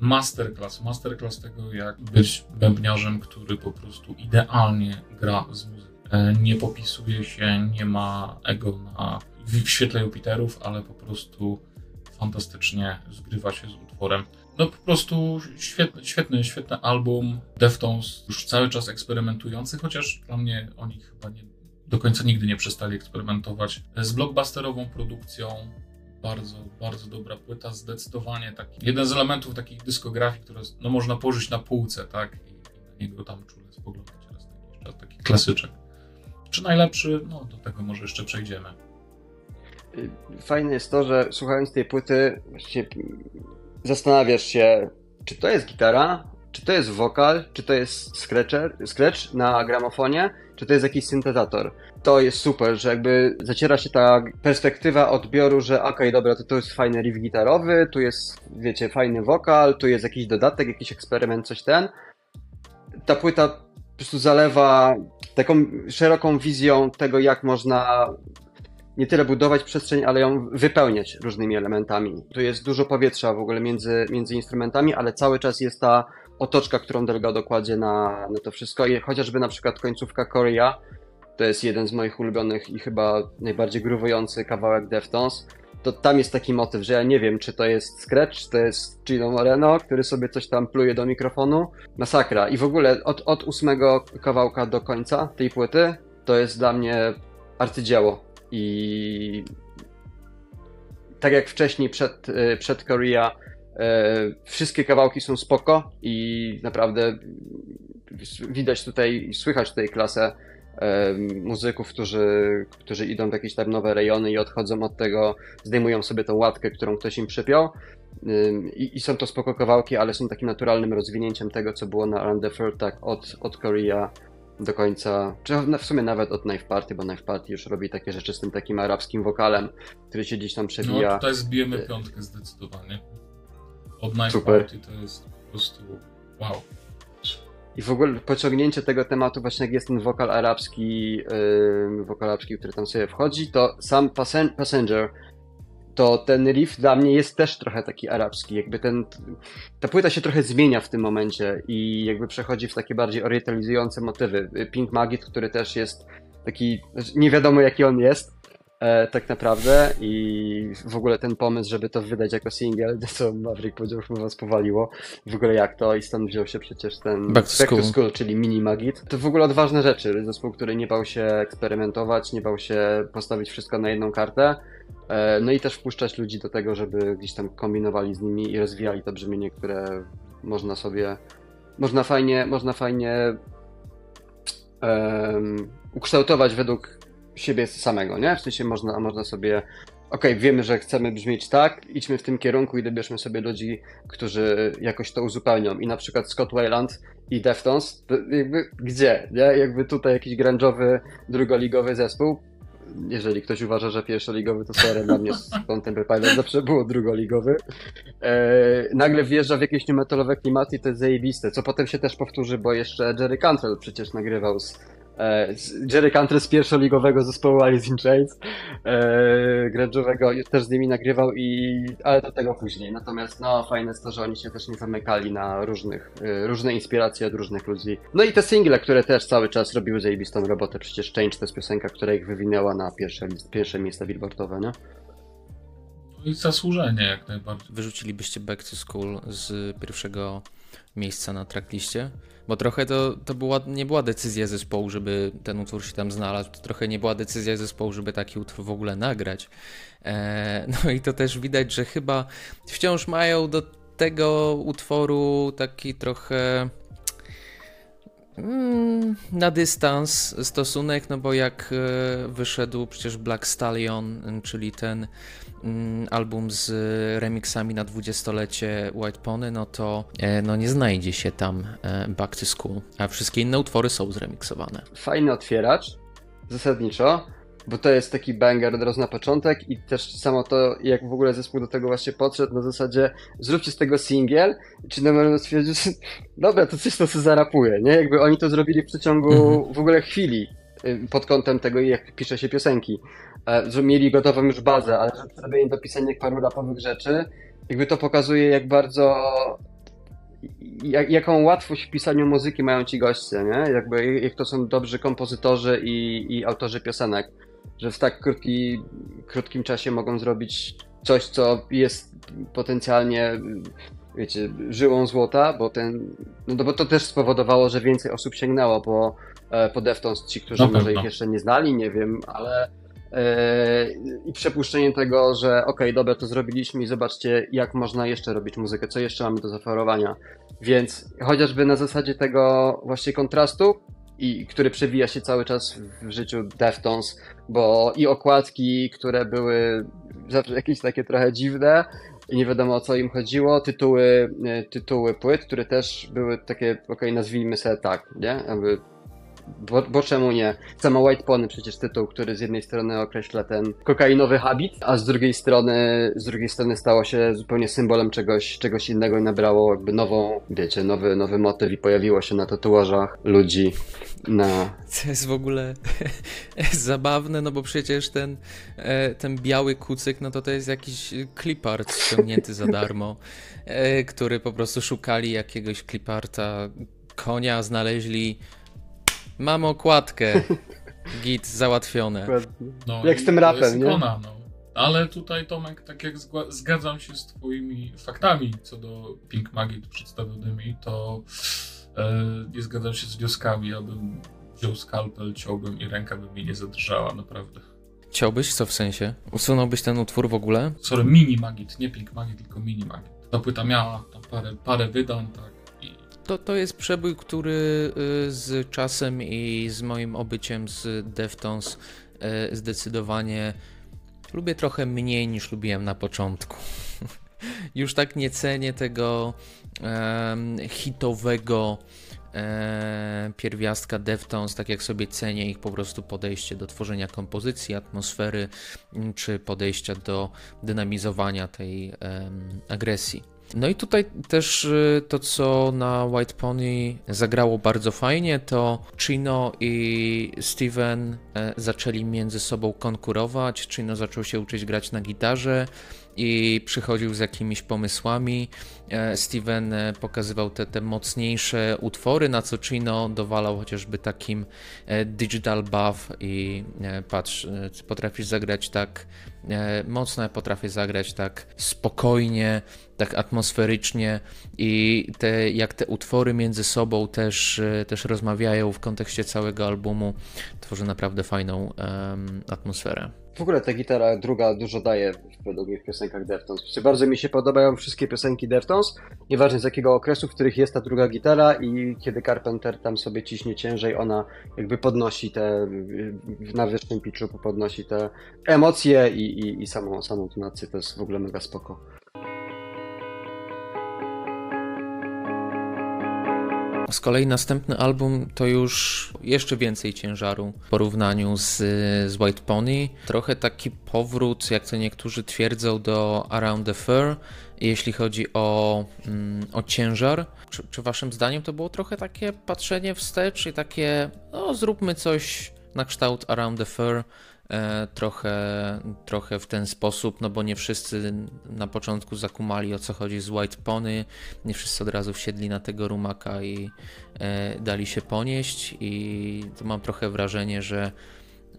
masterclass, masterclass tego, jak być bębniarzem, który po prostu idealnie gra z muzyką. Nie popisuje się, nie ma ego na, w świetle Jupiterów, ale po prostu fantastycznie zgrywa się z utworem. No po prostu świetny, świetny, świetny album. Deftones już cały czas eksperymentujący, chociaż dla mnie oni chyba nie, do końca nigdy nie przestali eksperymentować. Z blockbusterową produkcją, bardzo, bardzo dobra płyta, zdecydowanie taki, jeden z elementów takich dyskografii, które no, można położyć na półce, tak, i, na niego tam czule spoglądać raz taki klasyczek. Czy najlepszy? No, do tego może jeszcze przejdziemy.
Fajne jest to, że słuchając tej płyty, właściwie zastanawiasz się, czy to jest gitara, czy to jest wokal, czy to jest scratch na gramofonie, czy to jest jakiś syntezator. To jest super, że jakby zaciera się ta perspektywa odbioru, że okej, okay, dobra, to tu jest fajny riff gitarowy, tu jest, wiecie, fajny wokal, tu jest jakiś dodatek, jakiś eksperyment, coś ten. Ta płyta po prostu zalewa taką szeroką wizją tego, jak można nie tyle budować przestrzeń, ale ją wypełniać różnymi elementami. Tu jest dużo powietrza w ogóle między, między instrumentami, ale cały czas jest ta otoczka, którą Delgado kładzie na, na to wszystko. I chociażby na przykład końcówka Korea, to jest jeden z moich ulubionych i chyba najbardziej gruwujący kawałek Deftones. To tam jest taki motyw, że ja nie wiem, czy to jest Scratch, czy to jest Gino Moreno, który sobie coś tam pluje do mikrofonu. Masakra. I w ogóle od, od ósmego kawałka do końca tej płyty to jest dla mnie arcydzieło. I tak jak wcześniej przed, y, przed Korea, y, wszystkie kawałki są spoko i naprawdę widać tutaj, słychać tutaj klasę y, muzyków, którzy, którzy idą w jakieś tam nowe rejony i odchodzą od tego, zdejmują sobie tą łatkę, którą ktoś im przypiął. I, I, są to spoko kawałki, ale są takim naturalnym rozwinięciem tego, co było na Around the Fur, tak od, od Korea do końca, czy w sumie nawet od Knife Party, bo Knife Party już robi takie rzeczy z tym takim arabskim wokalem, który się gdzieś tam przebija.
No tutaj zbijemy piątkę zdecydowanie. Od Knife Super. Party to jest po prostu wow.
I w ogóle pociągnięcie tego tematu, właśnie jak jest ten wokal arabski, yy, wokal arabski, który tam sobie wchodzi, to sam Passenger to ten riff dla mnie jest też trochę taki arabski. Jakby ten, ta płyta się trochę zmienia w tym momencie i jakby przechodzi w takie bardziej orientalizujące motywy. Pink Magit, który też jest taki, nie wiadomo jaki on jest, e, tak naprawdę i w ogóle ten pomysł, żeby to wydać jako single, <laughs> co Maverick powiedział, chyba was powaliło, w ogóle jak to i stąd wziął się przecież ten
Back to, Back school. to school.
czyli Mini Magit. To w ogóle odważne rzeczy, zespół, który nie bał się eksperymentować, nie bał się postawić wszystko na jedną kartę, E, no i też wpuszczać ludzi do tego, żeby gdzieś tam kombinowali z nimi i rozwijali to brzmienie, które można sobie, można fajnie, można fajnie um, ukształtować według siebie samego, nie? W sensie można, można sobie okej, okay, wiemy, że chcemy brzmieć tak, idźmy w tym kierunku i dobierzmy sobie ludzi, którzy jakoś to uzupełnią. I na przykład Scott Wayland i Deftones, jakby gdzie, nie? Jakby tutaj jakiś grunge'owy, drugoligowy zespół, jeżeli ktoś uważa, że pierwszoligowy to sorry, dla mnie z Contemple Pilot zawsze było drugoligowy, e, nagle wjeżdża w jakieś metalowe klimaty i to jest zajebiste, co potem się też powtórzy, bo jeszcze Jerry Cantrell przecież nagrywał z Jerry Cantrell z pierwszoligowego zespołu Alice in Chains, e, grunge'owego, też z nimi nagrywał, i, ale do tego później. Natomiast no, fajne jest to, że oni się też nie zamykali na różnych, e, różne inspiracje od różnych ludzi. No i te single, które też cały czas robiły zajebistą robotę, przecież Change to jest piosenka, która ich wywinęła na pierwsze, pierwsze miejsca billboardowe, nie?
No i zasłużenie jak najbardziej.
Wyrzucilibyście Back to School z pierwszego miejsca na trackliście? Bo trochę to, to była, nie była decyzja zespołu, żeby ten utwór się tam znalazł. To trochę nie była decyzja zespołu, żeby taki utwór w ogóle nagrać. E, <laughs> no i to też widać, że chyba wciąż mają do tego utworu taki trochę Mm, na dystans stosunek, no bo jak e, wyszedł przecież Black Stallion, czyli ten album z remixami na dwudziestolecie White Pony, no to e, no nie znajdzie się tam e, Back to School, a wszystkie inne utwory są zremiksowane.
Fajny otwieracz, zasadniczo bo to jest taki banger od razu na początek i też samo to, jak w ogóle zespół do tego właśnie podszedł, na zasadzie zróbcie z tego singiel, czy Nemerno stwierdził, że <laughs> dobra, to coś to co zarapuje, nie? Jakby oni to zrobili w przeciągu mhm. w ogóle chwili y, pod kątem tego, jak pisze się piosenki. E, że mieli gotową już bazę, ale zrobienie dopisanie paru rapowych rzeczy, jakby to pokazuje, jak bardzo jak, jaką łatwość w pisaniu muzyki mają ci goście, nie? Jakby, jak to są dobrzy kompozytorzy i, i autorzy piosenek że w tak krótki, krótkim czasie mogą zrobić coś, co jest potencjalnie, wiecie, żyłą złota, bo ten, no bo to też spowodowało, że więcej osób sięgnęło po, e, po Deftones, ci, którzy no może ich jeszcze nie znali, nie wiem, ale i przepuszczenie tego, że okej, okay, dobra, to zrobiliśmy i zobaczcie, jak można jeszcze robić muzykę, co jeszcze mamy do zaoferowania. Więc chociażby na zasadzie tego właśnie kontrastu, i który przewija się cały czas w życiu Deftones, bo i okładki, które były zawsze jakieś takie trochę dziwne i nie wiadomo o co im chodziło, tytuły, e, tytuły płyt, które też były takie, okej, okay, nazwijmy sobie tak, nie? Jakby bo, bo czemu nie? Sama White Pony przecież tytuł, który z jednej strony określa ten kokainowy habit, a z drugiej strony, z drugiej strony stało się zupełnie symbolem czegoś, czegoś innego i nabrało jakby nową, wiecie, nowy, nowy motyw i pojawiło się na tatuażach ludzi na...
To jest w ogóle <laughs> zabawne, no bo przecież ten, e, ten biały kucyk, no to to jest jakiś clipart ściągnięty za darmo, e, który po prostu szukali jakiegoś cliparta konia, znaleźli Mam okładkę. Git załatwione. <laughs>
No jak z tym rapem, nie?
Ikona, no. Ale tutaj Tomek, tak jak zgadzam się z twoimi faktami co do Pink Magit przedstawionymi, to e, nie zgadzam się z wnioskami. Ja bym wziął skalpel, ciąłbym i ręka by mi nie zadrżała, naprawdę.
Chciałbyś? Co w sensie? Usunąłbyś ten utwór w ogóle?
Sorry, mini Magit, nie Pink Magit, tylko mini Magit. Ta płyta miała tam parę, parę wydań, tak
to, to jest przebój, który y, z czasem i z moim obyciem z Deftones y, zdecydowanie lubię trochę mniej niż lubiłem na początku. <laughs> Już tak nie cenię tego hitowego e, pierwiastka Deftones, tak jak sobie cenię ich po prostu podejście do tworzenia kompozycji, atmosfery, czy podejścia do dynamizowania tej agresji. No i tutaj też y, to, co na White Pony zagrało bardzo fajnie, to Chino i Steven e, zaczęli między sobą konkurować. Chino zaczął się uczyć grać na gitarze i przychodził z jakimiś pomysłami. E, Steven e, pokazywał te, te mocniejsze utwory, na co Chino dowalał chociażby takim digital buff i patrz, potrafisz zagrać tak mocno, ja potrafię zagrać tak spokojnie, tak atmosferycznie i te, jak te utwory między sobą też, e, też rozmawiają w kontekście całego albumu, tworzy naprawdę fajną um, atmosferę.
W ogóle ta gitara druga dużo daje według mnie w piosenkach Deftones. Bardzo mi się podobają wszystkie piosenki Deftones, nieważne z jakiego okresu, w których jest ta druga gitara i kiedy Carpenter tam sobie ciśnie ciężej, ona jakby podnosi te, na wyższym pitchu podnosi te emocje i, i, i samą, samą tonację, to jest w ogóle mega spoko.
Z kolei następny album to już jeszcze więcej ciężaru w porównaniu z, z White Pony. Trochę taki powrót, jak to niektórzy twierdzą, do Around the Fur, jeśli chodzi o, mm, o ciężar. Czy, czy waszym zdaniem to było trochę takie patrzenie wstecz i takie, no zróbmy coś na kształt Around the Fur, trochę, trochę w ten sposób, no bo nie wszyscy na początku zakumali o co chodzi z White Pony, nie wszyscy od razu wsiedli na tego rumaka i e, dali się ponieść. I mam trochę wrażenie, że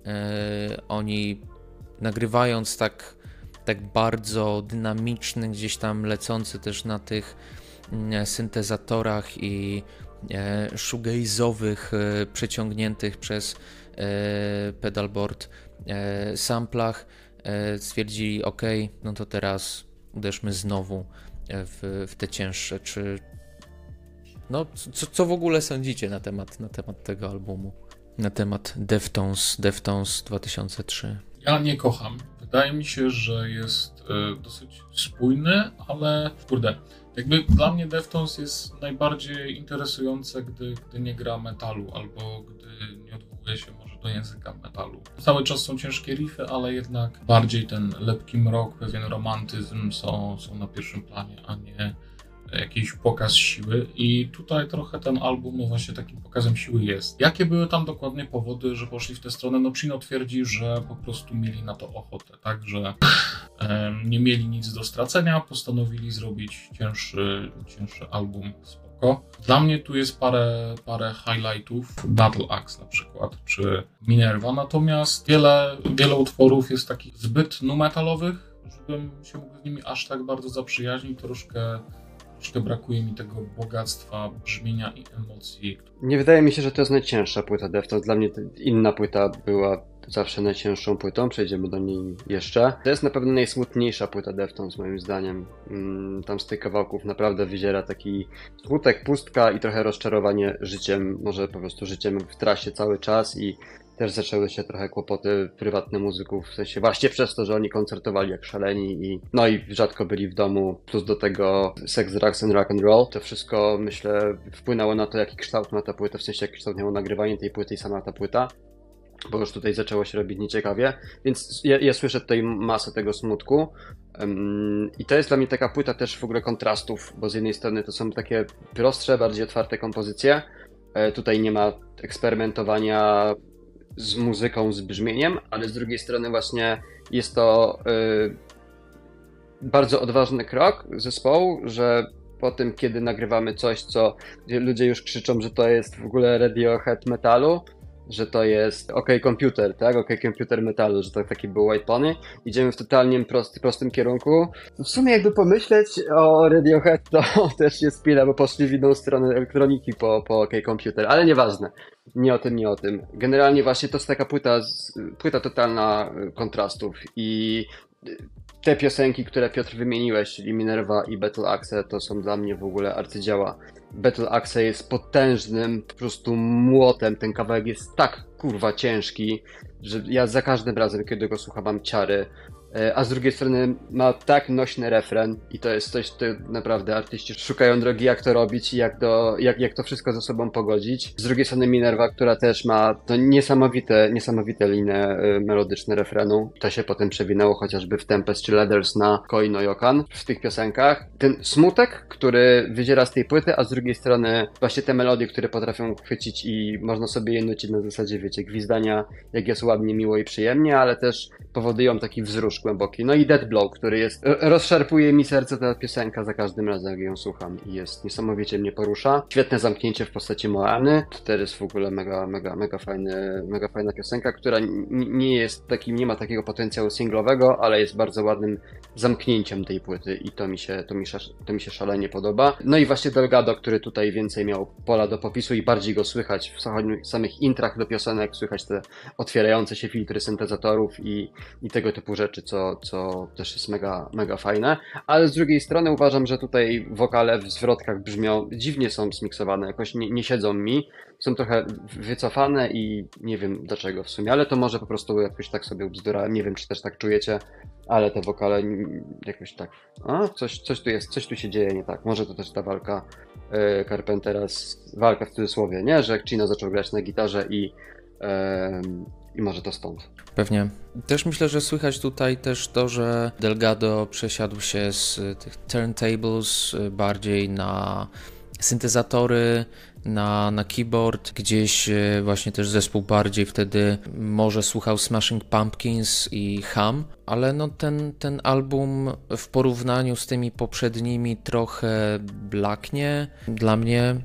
e, oni nagrywając tak, tak bardzo dynamiczny, gdzieś tam lecący też na tych mm, syntezatorach i shoegaze'owych przeciągniętych przez pedalboard e, samplach e, stwierdzili, ok, no to teraz uderzmy znowu e, w, w te cięższe. Czy No, co, co w ogóle sądzicie na temat, na temat tego albumu? Na temat Deftones, Deftones 2003.
Ja nie kocham. Wydaje mi się, że jest dosyć spójny, ale kurde, jakby dla mnie Deftones jest najbardziej interesujące, gdy, gdy nie gra metalu, albo gdy nie odwołuje się do języka metalu. Cały czas są ciężkie riffy, ale jednak bardziej ten lepki mrok, pewien romantyzm są, są na pierwszym planie, a nie jakiś pokaz siły i tutaj trochę ten album no właśnie takim pokazem siły jest. Jakie były tam dokładnie powody, że poszli w tę stronę? No Chino twierdzi, że po prostu mieli na to ochotę, tak, że um, nie mieli nic do stracenia, postanowili zrobić cięższy, cięższy album spoko. Dla mnie tu jest parę, parę highlightów, Battle Axe na przykład, czy Minerva, natomiast wiele, wiele utworów jest takich zbyt nu metalowych, żebym się mógł z nimi aż tak bardzo zaprzyjaźnić, troszkę troszkę brakuje mi tego bogactwa brzmienia i emocji.
Nie wydaje mi się, że to jest najcięższa płyta Deftones. Dla mnie inna płyta była zawsze najcięższą płytą, przejdziemy do niej jeszcze. To jest na pewno najsmutniejsza płyta Deftones moim zdaniem. Mm, tam z tych kawałków naprawdę wyziera taki smutek, pustka i trochę rozczarowanie życiem, może po prostu życiem w trasie cały czas i też zaczęły się trochę kłopoty prywatne muzyków, w sensie właśnie przez to, że oni koncertowali jak szaleni i no i rzadko byli w domu, plus do tego sex, drugs and rock and roll. To wszystko, myślę, wpłynęło na to, jaki kształt ma ta płyta, w sensie jaki kształt miało nagrywanie tej płyty i sama ta płyta bo już tutaj zaczęło się robić nieciekawie, więc ja, ja słyszę tutaj masę tego smutku. I to jest dla mnie taka płyta też w ogóle kontrastów, bo z jednej strony to są takie prostsze, bardziej otwarte kompozycje, e, tutaj nie ma eksperymentowania z muzyką, z brzmieniem, ale z drugiej strony właśnie jest to yy, bardzo odważny krok zespołu, że po tym, kiedy nagrywamy coś, co ludzie już krzyczą, że to jest w ogóle Radiohead metalu, że to jest OK Computer, tak? OK Computer Metalu, że to taki był White Pony. Idziemy w totalnie prosty, prostym kierunku. W sumie jakby pomyśleć o Radiohead, to <laughs> też jest pila, bo poszli w inną stronę elektroniki po, po OK Computer, ale nieważne. Nie o tym, nie o tym. Generalnie właśnie to jest taka płyta, płyta totalna kontrastów i te piosenki, które Piotr wymieniłeś, czyli Minerva i Battle Axe, to są dla mnie w ogóle arcydzieła. Battle Axe jest potężnym po prostu młotem. Ten kawałek jest tak kurwa ciężki, że ja za każdym razem, kiedy go słucham, mam ciary. E, a z drugiej strony ma tak nośny refren i to jest coś, to naprawdę artyści szukają drogi, jak to robić i jak, do, jak, jak to wszystko ze sobą pogodzić. Z drugiej strony Minerva, która też ma to niesamowite, niesamowite linie e, melodyczne refrenu. To się potem przewinęło chociażby w Tempest czy Leathers na Koino Yokan w tych piosenkach. Ten smutek, który wyziera z tej płyty, a z drugiej strony właśnie te melodie, które potrafią chwycić i można sobie je nucić na zasadzie, wiecie, gwizdania, jak jest ładnie, miło i przyjemnie, ale też powodują taki wzrusz głęboki. No i Dead Blow, który jest, rozszarpuje mi serce ta piosenka za każdym razem, jak ją słucham i jest niesamowicie mnie porusza. Świetne zamknięcie w postaci Moany. To jest w ogóle mega, mega, mega fajny, mega fajna piosenka, która nie jest takim, nie ma takiego potencjału singlowego, ale jest bardzo ładnym zamknięciem tej płyty i to mi się, to mi, to mi się szalenie podoba. No i właśnie Delgado, który tutaj więcej miał pola do popisu i bardziej go słychać w samych intrach do piosenek, słychać te otwierające się filtry syntezatorów i, i tego typu rzeczy, co, co też jest mega, mega fajne. Ale z drugiej strony uważam, że tutaj wokale w zwrotkach brzmią, dziwnie są zmiksowane, jakoś nie, nie siedzą mi. Są trochę wycofane i nie wiem dlaczego w sumie, ale to może po prostu jakoś tak sobie ubzdurałem. Nie wiem, czy też tak czujecie, ale te wokale jakoś tak. A, coś, coś tu jest, coś tu się dzieje nie tak. Może to też ta walka yy, Carpentera, z, walka w cudzysłowie, nie? Że Chino zaczął grać na gitarze i. I może to stąd.
Pewnie. Też myślę, że słychać tutaj też to, że Delgado przesiadł się z tych turntables bardziej na syntezatory, na, na keyboard. Gdzieś e, właśnie też zespół bardziej wtedy może słuchał Smashing Pumpkins i Ham, ale no ten, ten album w porównaniu z tymi poprzednimi trochę blaknie. Dla mnie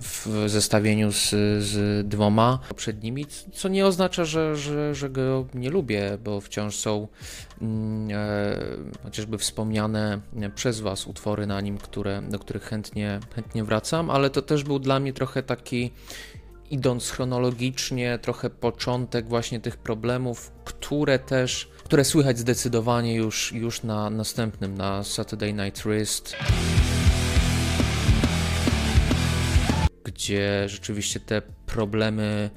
w zestawieniu z, z dwoma poprzednimi, co nie oznacza, że, że, że go nie lubię, bo wciąż są mm, e, chociażby wspomniane przez Was utwory na nim, które, do których chętnie, chętnie wracam, ale to też był dla mnie trochę taki idąc chronologicznie, trochę początek właśnie tych problemów, które też, które słychać zdecydowanie już, już na następnym, na Saturday Night Wrist. gdzie rzeczywiście te problemy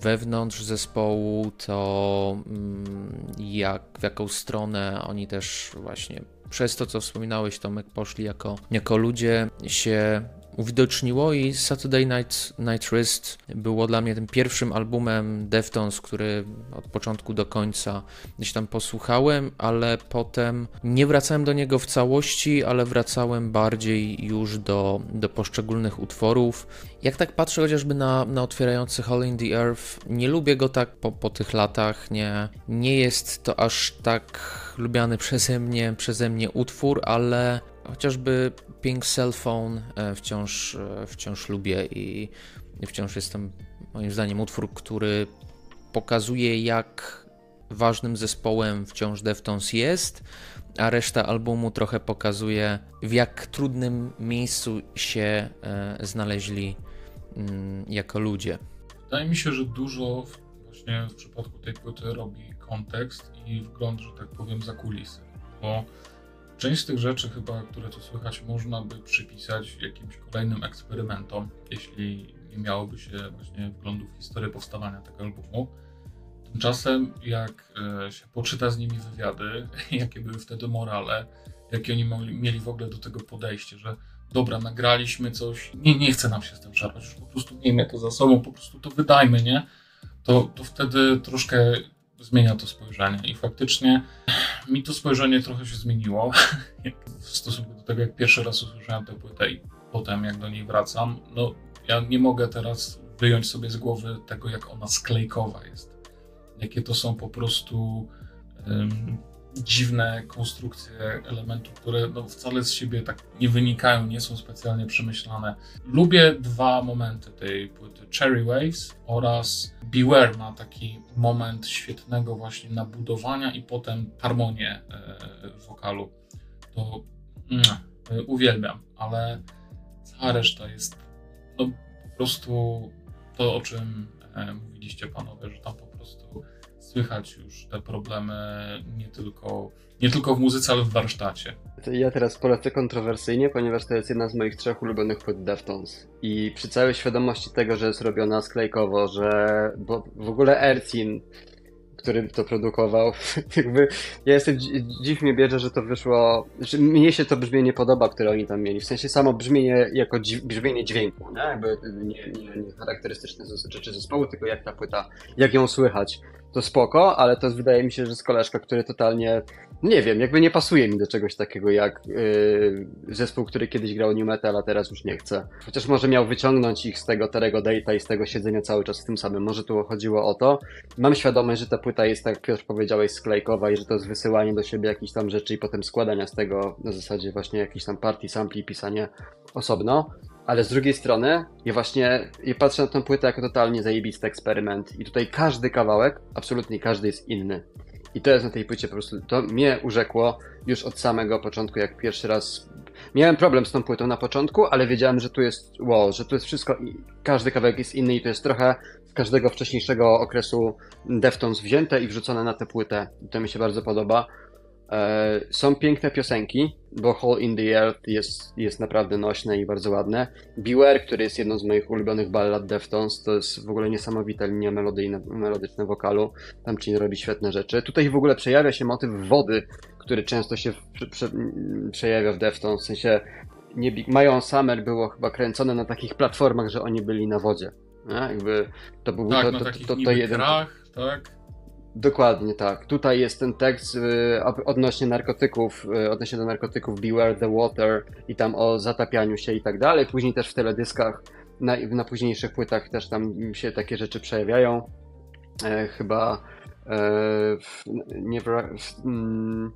wewnątrz zespołu, to mm, jak, w jaką stronę oni też właśnie przez to, co wspominałeś, Tomek, poszli jako, jako ludzie się uwidoczniło i Saturday Night, Night Rest było dla mnie tym pierwszym albumem Deftones, który od początku do końca gdzieś tam posłuchałem, ale potem nie wracałem do niego w całości, ale wracałem bardziej już do, do poszczególnych utworów. Jak tak patrzę chociażby na, na otwierający Hall in the Earth, nie lubię go tak po, po tych latach, nie, nie jest to aż tak lubiany przeze mnie, przeze mnie utwór, ale chociażby Pink Cell Phone e, wciąż, e, wciąż lubię i wciąż jestem moim zdaniem utwór, który pokazuje jak ważnym zespołem wciąż Deftones jest, a reszta albumu trochę pokazuje w jak trudnym miejscu się e, znaleźli mm, jako ludzie.
Wydaje mi się, że dużo właśnie w przypadku tej płyty robi kontekst i wgląd, że tak powiem, za kulisy, bo Część z tych rzeczy chyba, które tu słychać, można by przypisać jakimś kolejnym eksperymentom, jeśli nie miałoby się właśnie wglądu w historię powstawania tego albumu. Tymczasem, jak e, się poczyta z nimi wywiady, <laughs> jakie były wtedy morale, jakie oni mieli w ogóle do tego podejście, że dobra, nagraliśmy coś, nie, nie chce nam się z tym szarpać, już po prostu miejmy to za sobą, po prostu to wydajmy, nie? To, to wtedy troszkę zmienia to spojrzenie. I faktycznie mi to spojrzenie trochę się zmieniło <laughs> w stosunku do tego, jak pierwszy raz usłyszałem tę płytę i potem jak do niej wracam. No, ja nie mogę teraz wyjąć sobie z głowy tego, jak ona sklejkowa jest. Jakie to są po prostu um, dziwne konstrukcje elementów, które no, wcale z siebie tak nie wynikają, nie są specjalnie przemyślane. Lubię dwa momenty tej płyty: Cherry Waves oraz Beware ma taki moment świetnego właśnie nabudowania i potem harmonię e, wokalu. To mm, uwielbiam, ale cała reszta jest no, po prostu to, o czym e, mówiliście panowie, że tam po prostu słychać już te problemy nie tylko, nie tylko w muzyce, ale w warsztacie.
Ja teraz polecę kontrowersyjnie, ponieważ to jest jedna z moich trzech ulubionych płyt Deftones. I przy całej świadomości tego, że jest robiona sklejkowo, że bo w ogóle Ercin który to produkował. <laughs> Jakby ja jestem, dziw mnie bierze, że to wyszło, że mnie się to brzmienie podoba, które oni tam mieli. W sensie samo brzmienie jako dź, brzmienie dźwięku, nie? Jakby nie, nie, nie charakterystyczne rzeczy zespołu, tylko jak ta płyta, jak ją słychać to spoko, ale to wydaje mi się, że z koleżka, który totalnie, nie wiem, jakby nie pasuje mi do czegoś takiego jak yy, zespół, który kiedyś grał New Metal, a teraz już nie chce. Chociaż może miał wyciągnąć ich z tego Terego Data i z tego siedzenia cały czas w tym samym. Może tu chodziło o to. Mam świadomość, że ta płyta jest, tak jak Piotr powiedziałeś, sklejkowa i że to jest wysyłanie do siebie jakichś tam rzeczy i potem składania z tego na zasadzie właśnie jakichś tam partii, sampli, pisanie osobno ale z drugiej strony ja właśnie ja patrzę na tę płytę jako totalnie zajebisty eksperyment i tutaj każdy kawałek, absolutnie każdy jest inny. I to jest na tej płycie po prostu, to mnie urzekło już od samego początku, jak pierwszy raz miałem problem z tą płytą na początku, ale wiedziałem, że tu jest wow, że tu jest wszystko, każdy kawałek jest inny i to jest trochę z każdego wcześniejszego okresu Deftones wzięte i wrzucone na tę płytę. I to mi się bardzo podoba. E, są piękne piosenki, bo Hole in the Earth jest, jest naprawdę nośne i bardzo ładne. Beware, który jest jedną z moich ulubionych ballad Deftones, to jest w ogóle niesamowita linia melodyjna, melodyczna wokalu. Tam Chin robi świetne rzeczy. Tutaj w ogóle przejawia się motyw wody, który często się prze, prze, przejawia w Deftones. W sensie nie, Mają Summer było chyba kręcone na takich platformach, że oni byli na wodzie. Nie? Jakby to był
tak,
to,
to,
to,
to, to, jeden. Grach, tak?
Dokładnie tak. Tutaj jest ten tekst y, odnośnie narkotyków, y, odnośnie do narkotyków Beware the Water i tam o zatapianiu się i tak dalej. Później też w teledyskach, na, na późniejszych płytach też tam się takie rzeczy przejawiają. E, chyba e, w, nie w, mm,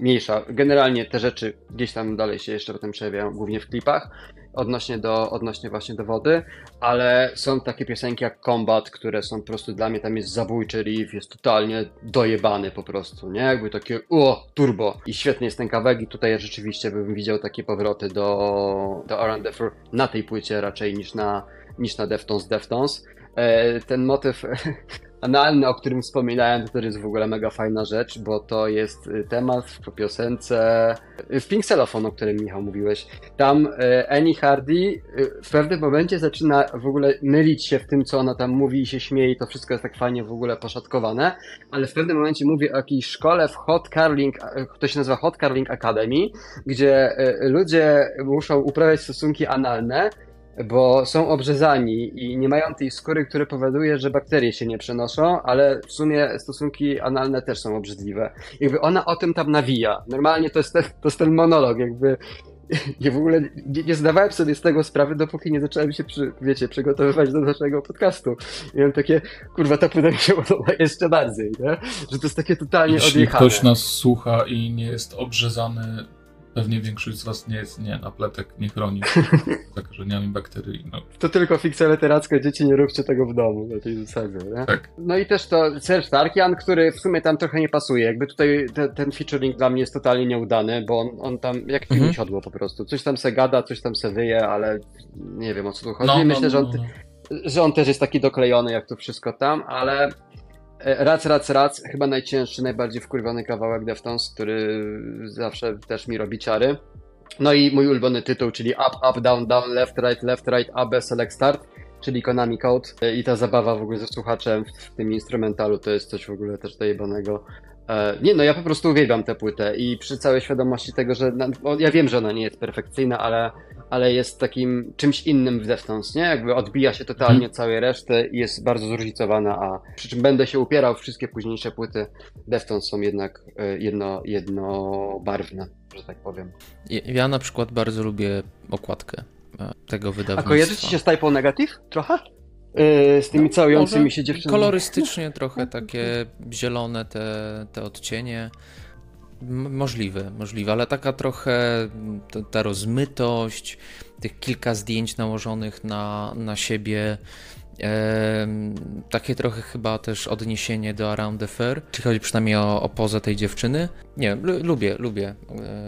mniejsza. Generalnie te rzeczy gdzieś tam dalej się jeszcze potem przejawiają, głównie w klipach odnośnie do, odnośnie właśnie do wody, ale są takie piosenki jak Combat, które są po prostu dla mnie, tam jest zabójczy riff, jest totalnie dojebany po prostu, nie? Jakby takie o, turbo. I świetny jest ten kawałek i tutaj rzeczywiście bym widział takie powroty do, do R&D na tej płycie raczej niż na, niż na Deftones Deftones. E, ten motyw <laughs> analny, o którym wspominałem, to też jest w ogóle mega fajna rzecz, bo to jest y, temat w piosence y, w Pink Cellophone, o którym Michał mówiłeś. Tam y, Annie Hardy w pewnym momencie zaczyna w ogóle mylić się w tym, co ona tam mówi i się śmieje to wszystko jest tak fajnie w ogóle poszatkowane, ale w pewnym momencie mówi o jakiejś szkole w Hot Carling, to się nazywa Hot Carling Academy, gdzie ludzie muszą uprawiać stosunki analne, bo są obrzezani i nie mają tej skóry, które powoduje, że bakterie się nie przenoszą, ale w sumie stosunki analne też są obrzydliwe. Jakby ona o tym tam nawija. Normalnie to jest ten, to jest ten monolog, jakby <laughs> ja w ogóle nie, nie, zdawałem sobie z tego sprawy, dopóki nie zacząłem się, przy, wiecie, przygotowywać do naszego podcastu. I mam takie, kurwa, ta płyta mi się podoba jeszcze bardziej, nie? Że to jest takie totalnie
Jeśli
odjechane.
ktoś nas słucha i nie jest obrzezany Pewnie większość z Was nie jest, nie, napletek nie chroni <laughs> zakażeniami bakterii. No.
To tylko fikcja literacka, dzieci nie róbcie tego w domu, na tej zasadzie, nie?
Tak.
No i też to Serge Tarkian, który w sumie tam trochę nie pasuje. Jakby tutaj te, ten featuring dla mnie jest totalnie nieudany, bo on, on tam jak film mhm. siodło po prostu. Coś tam se gada, coś tam se wyje, ale nie wiem o co tu chodzi. No, Myślę, no, że, on, no, no. że on też jest taki doklejony jak to wszystko tam, ale rac, rac, rac, chyba najcięższy, najbardziej wkurwiony kawałek Deftones, który zawsze też mi robi ciary. No i mój ulubiony tytuł, czyli Up, Up, Down, Down, Left, Right, Left, Right, AB, Select, Start, czyli Konami Code. E, I ta zabawa w ogóle ze słuchaczem w tym instrumentalu to jest coś w ogóle też dojebanego. E, nie no, ja po prostu uwielbiam tę płytę i przy całej świadomości tego, że ja wiem, że ona nie jest perfekcyjna, ale ale jest takim czymś innym w Deftones, nie? Jakby odbija się totalnie hmm. całej reszty i jest bardzo zróżnicowana, a przy czym będę się upierał, wszystkie późniejsze płyty Deftones są jednak e, jedno, jednobarwne, że tak powiem.
Ja na przykład bardzo lubię okładkę e, tego wydawnictwa.
A kojarzy ci się z Typo Negative? Trochę? Yy, z tymi no, całującymi się dziewczynami.
Kolorystycznie <laughs> trochę takie zielone te, te odcienie. Możliwe, możliwe, ale taka trochę ta, rozmytość, tych kilka zdjęć nałożonych na, na siebie, e, takie trochę chyba też odniesienie do Around the Fair, czy chodzi przynajmniej o, o pozę tej dziewczyny. Nie, lubię, lubię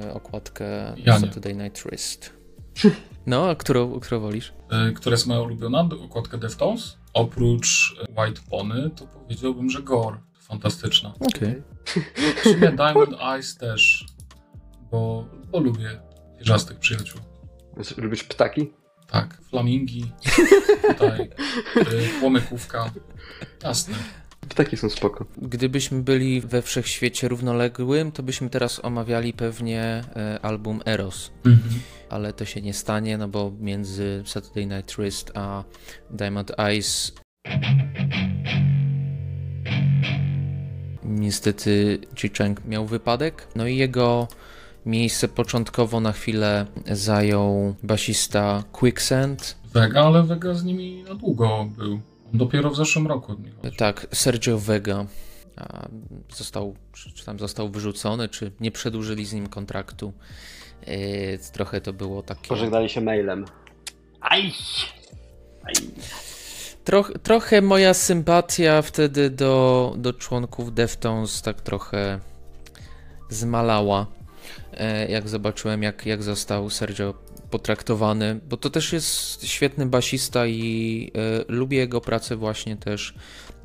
e, okładkę ja Saturday Night Twist. No, a którą, którą wolisz?
E, która jest moja ulubiona, okładkę Deftones? Oprócz White Pony, to powiedziałbym, że Gore fantastyczna.
Okej.
Okay. W sumie Diamond Eyes też, bo, bo lubię pierzastych przyjaciół.
Lubisz ptaki?
Tak, flamingi, tutaj płomykówka, jasne.
Ptaki są spoko.
Gdybyśmy byli we wszechświecie równoległym, to byśmy teraz omawiali pewnie e, album Eros. Mhm. Ale to się nie stanie, no bo między Saturday Night Twist a Diamond Eyes Niestety Ji Cheng miał wypadek, no i jego miejsce początkowo na chwilę zajął basista Quicksand.
Vega, ale Vega z nimi na długo był. Dopiero w zeszłym roku od niego.
Tak, Sergio Vega został, czy tam został wyrzucony, czy nie przedłużyli z nim kontraktu. Yy, trochę to było takie...
Pożegnali się mailem. Aj!
Aj. Troch, trochę moja sympatia wtedy do, do członków Deftones tak trochę zmalała, e, jak zobaczyłem, jak, jak został Sergio potraktowany, bo to też jest świetny basista i e, lubię jego pracę właśnie też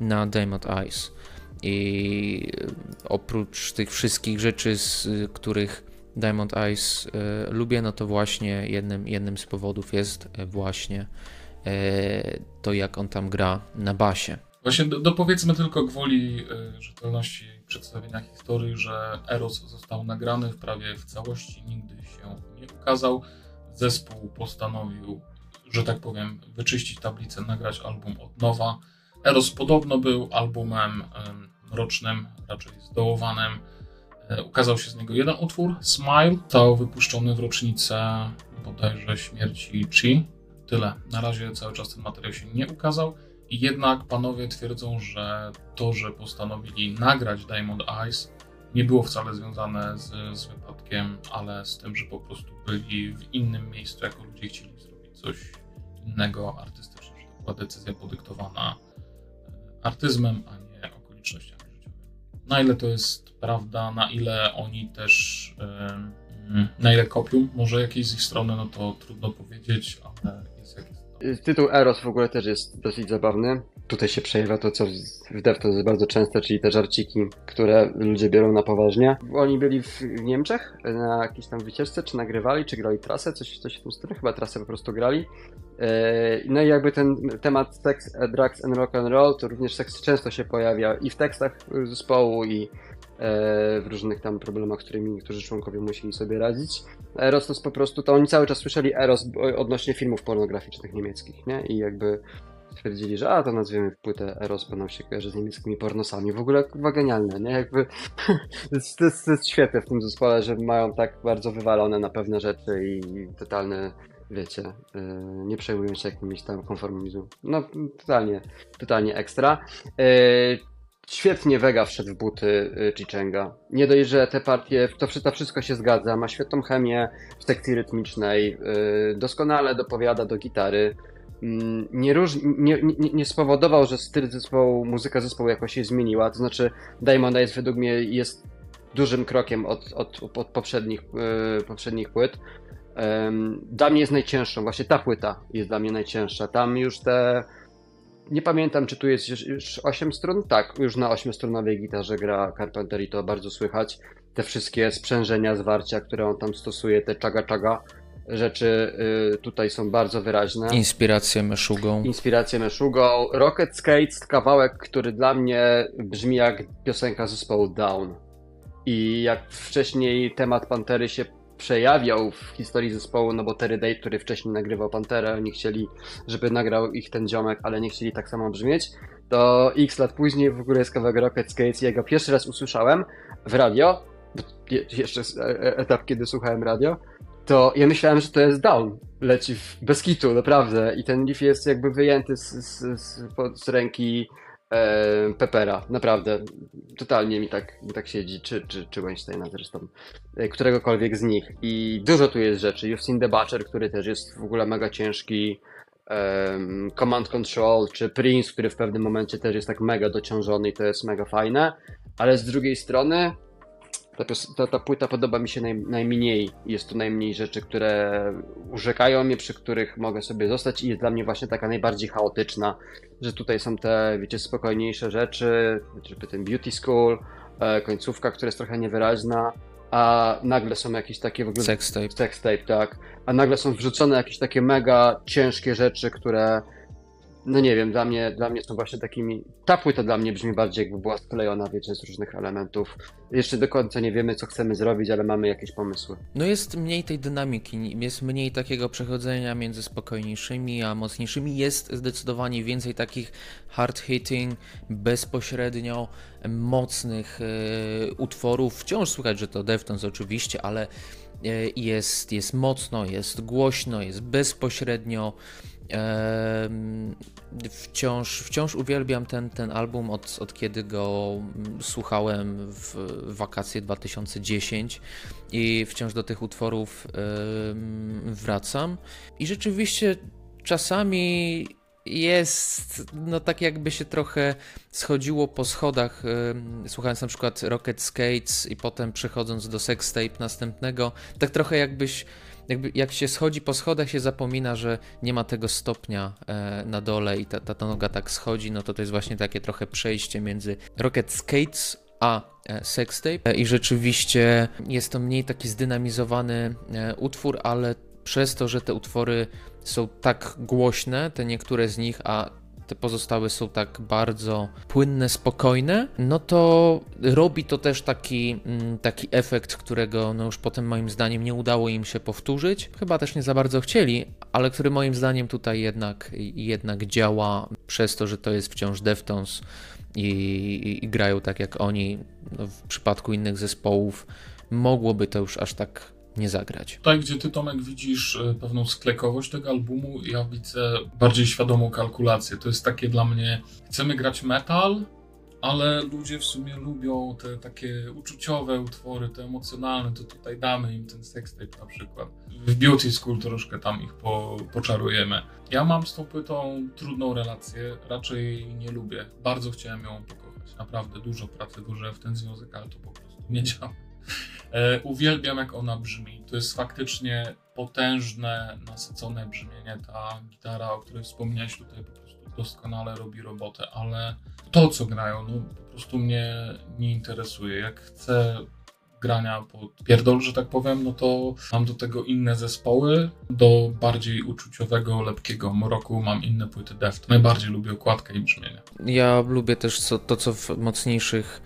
na Diamond Eyes. I e, oprócz tych wszystkich rzeczy, z których Diamond Eyes lubię, no to właśnie jednym, jednym z powodów jest właśnie to, jak on tam gra na basie.
Właśnie dopowiedzmy do tylko gwoli e, rzetelności przedstawienia historii, że Eros został nagrany w prawie w całości, nigdy się nie ukazał. Zespół postanowił, że tak powiem, wyczyścić tablicę, nagrać album od nowa. Eros podobno był albumem rocznym, raczej zdołowanym. E, ukazał się z niego jeden utwór, Smile, został wypuszczony w rocznicę bodajże śmierci Chi, Tyle. Na razie cały czas ten materiał się nie ukazał. Jednak panowie twierdzą, że to, że postanowili nagrać Diamond Eyes, nie było wcale związane z, z wypadkiem, ale z tym, że po prostu byli w innym miejscu, jako ludzie chcieli zrobić coś innego artystycznie, że to była decyzja podyktowana e, artyzmem, a nie okolicznościami życiowymi. Na ile to jest prawda, na ile oni też, yy, na ile kopią może jakieś z ich strony, no to trudno powiedzieć,
Tytuł Eros w ogóle też jest dosyć zabawny. tutaj się przejawia to, co w Deftones jest bardzo częste, czyli te żarciki, które ludzie biorą na poważnie. Oni byli w Niemczech na jakiejś tam wycieczce, czy nagrywali, czy grali trasę, coś, coś w tym stylu, chyba trasę po prostu grali. E, no i jakby ten temat sex, drugs and rock and roll, to również seks często się pojawia i w tekstach zespołu, i w różnych tam problemach, z którymi niektórzy członkowie musieli sobie radzić. Jest po prostu, to oni cały czas słyszeli Eros odnośnie filmów pornograficznych niemieckich, nie? I jakby stwierdzili, że a to nazwiemy płytę Eros, bo nam się kojarzy z niemieckimi pornosami. W ogóle chyba genialne, nie? Jakby <laughs> to, jest, to, jest, to jest świetne w tym zespole, że mają tak bardzo wywalone na pewne rzeczy i totalny wiecie, yy, nie przejmują się jakimiś tam konformizmem. No, totalnie, totalnie ekstra. Yy, świetnie Vega wszedł w buty yy, Chichenga. Nie dość, że te partie, to, to wszystko się zgadza, ma świetną chemię w sekcji rytmicznej, yy, doskonale dopowiada do gitary. Mm, nie, róż, nie, nie, nie, spowodował, że styl zespołu, muzyka zespołu jakoś się zmieniła. To znaczy, Diamond Eyes według mnie jest dużym krokiem od, od, od poprzednich, yy, poprzednich płyt. Dla mnie jest najcięższą, właśnie ta płyta jest dla mnie najcięższa. Tam już te. Nie pamiętam, czy tu jest już, już 8 strun? Tak, już na 8-strunowej gitarze gra Carpenter i to bardzo słychać. Te wszystkie sprzężenia, zwarcia, które on tam stosuje, te czaga-czaga rzeczy y, tutaj są bardzo wyraźne.
Inspiracje Meszugą.
Inspiracje Meszugą. Rocket Skates, kawałek, który dla mnie brzmi jak piosenka zespołu Down. I jak wcześniej temat Pantery się przejawiał w historii zespołu, no bo Terry Day, który wcześniej nagrywał Panterę, oni chcieli, żeby nagrał ich ten ziomek, ale nie chcieli tak samo brzmieć, to x lat później w ogóle jest kawałek Rocket Skates ja go pierwszy raz usłyszałem w radio, jeszcze e, e, etap, kiedy słuchałem radio, to ja myślałem, że to jest down. Leci w, bez kitu, naprawdę. I ten riff jest jakby wyjęty z, z, z, z ręki e, Pepera. Naprawdę. Totalnie mi tak, mi tak siedzi. Czy, czy, czy Weinsteina zresztą. E, któregokolwiek z nich. I dużo tu jest rzeczy. The Butcher, który też jest w ogóle mega ciężki. Um, Command Control, czy Prince, który w pewnym momencie też jest tak mega dociążony i to jest mega fajne. Ale z drugiej strony ta, ta, ta płyta podoba mi się naj, najmniej. Jest tu najmniej rzeczy, które urzekają mnie, przy których mogę sobie zostać i jest dla mnie właśnie taka najbardziej chaotyczna, że tutaj są te, wiecie, spokojniejsze rzeczy, chociażby ten Beauty School, e, końcówka, która jest trochę niewyraźna, a nagle są jakieś takie w ogóle...
Sex tape.
Sex tape, tak. A nagle są wrzucone jakieś takie mega ciężkie rzeczy, które no nie wiem, dla mnie, dla mnie są właśnie takimi. Ta płyta dla mnie brzmi bardziej jakby była sklejona, wiecie, z różnych elementów. Jeszcze do końca nie wiemy, co chcemy zrobić, ale mamy jakieś pomysły.
No jest mniej tej dynamiki, jest mniej takiego przechodzenia między spokojniejszymi a mocniejszymi. Jest zdecydowanie więcej takich hard hitting, bezpośrednio mocnych yy, utworów. Wciąż słychać, że to Deftones oczywiście, ale e, jest, jest mocno, jest głośno, jest bezpośrednio. Wciąż, wciąż uwielbiam ten, ten album od, od kiedy go mm, słuchałem w wakacje 2010 i wciąż do tych utworów wracam. I rzeczywiście czasami jest, no tak jakby się trochę schodziło po schodach, słuchając na przykład Rocket Skates i potem przechodząc do Sex Tape następnego, tak trochę jakbyś jakby jak się schodzi po schodach, się zapomina, że nie ma tego stopnia e, na dole i ta, ta, ta noga tak schodzi, no to to jest właśnie takie trochę przejście między Rocket Skates a e, Sextape. E, i rzeczywiście jest to mniej taki zdynamizowany utwór, ale przez to, że te utwory są tak głośne, te niektóre z nich, a te pozostałe są tak bardzo płynne, spokojne, no to robi to też taki, mm, taki efekt, którego no już potem moim zdaniem nie udało im się powtórzyć. Chyba też nie za bardzo chcieli, ale który moim zdaniem tutaj jednak, jednak działa przez to, że to jest wciąż Deftones i, i, i grają tak jak oni. No w przypadku innych zespołów mogłoby to już aż tak nie zagrać.
Tutaj, gdzie ty, Tomek, widzisz e, pewną sklekowość tego albumu, ja widzę bardziej świadomą kalkulację. To jest takie dla mnie, chcemy grać metal, ale ludzie w sumie lubią te takie uczuciowe utwory, te emocjonalne, to tutaj damy im ten sextape na przykład. W Beauty School troszkę tam ich po, poczarujemy. Ja mam z tą płytą trudną relację, raczej nie lubię. Bardzo chciałem ją pokochać. Naprawdę dużo pracy włożyłem w ten związek, ale to po prostu nie działa. E, uwielbiam, jak ona brzmi. To jest faktycznie potężne, nasycone brzmienie. Ta gitara, o której wspomniałeś tutaj, po prostu doskonale robi robotę, ale to, co grają, no po prostu mnie nie interesuje. Jak chcę grania pod pierdol, że tak powiem, no to mam do tego inne zespoły. Do bardziej uczuciowego, lepkiego mroku mam inne płyty Deft. Najbardziej lubię okładkę i brzmienie.
Ja lubię też to, co w mocniejszych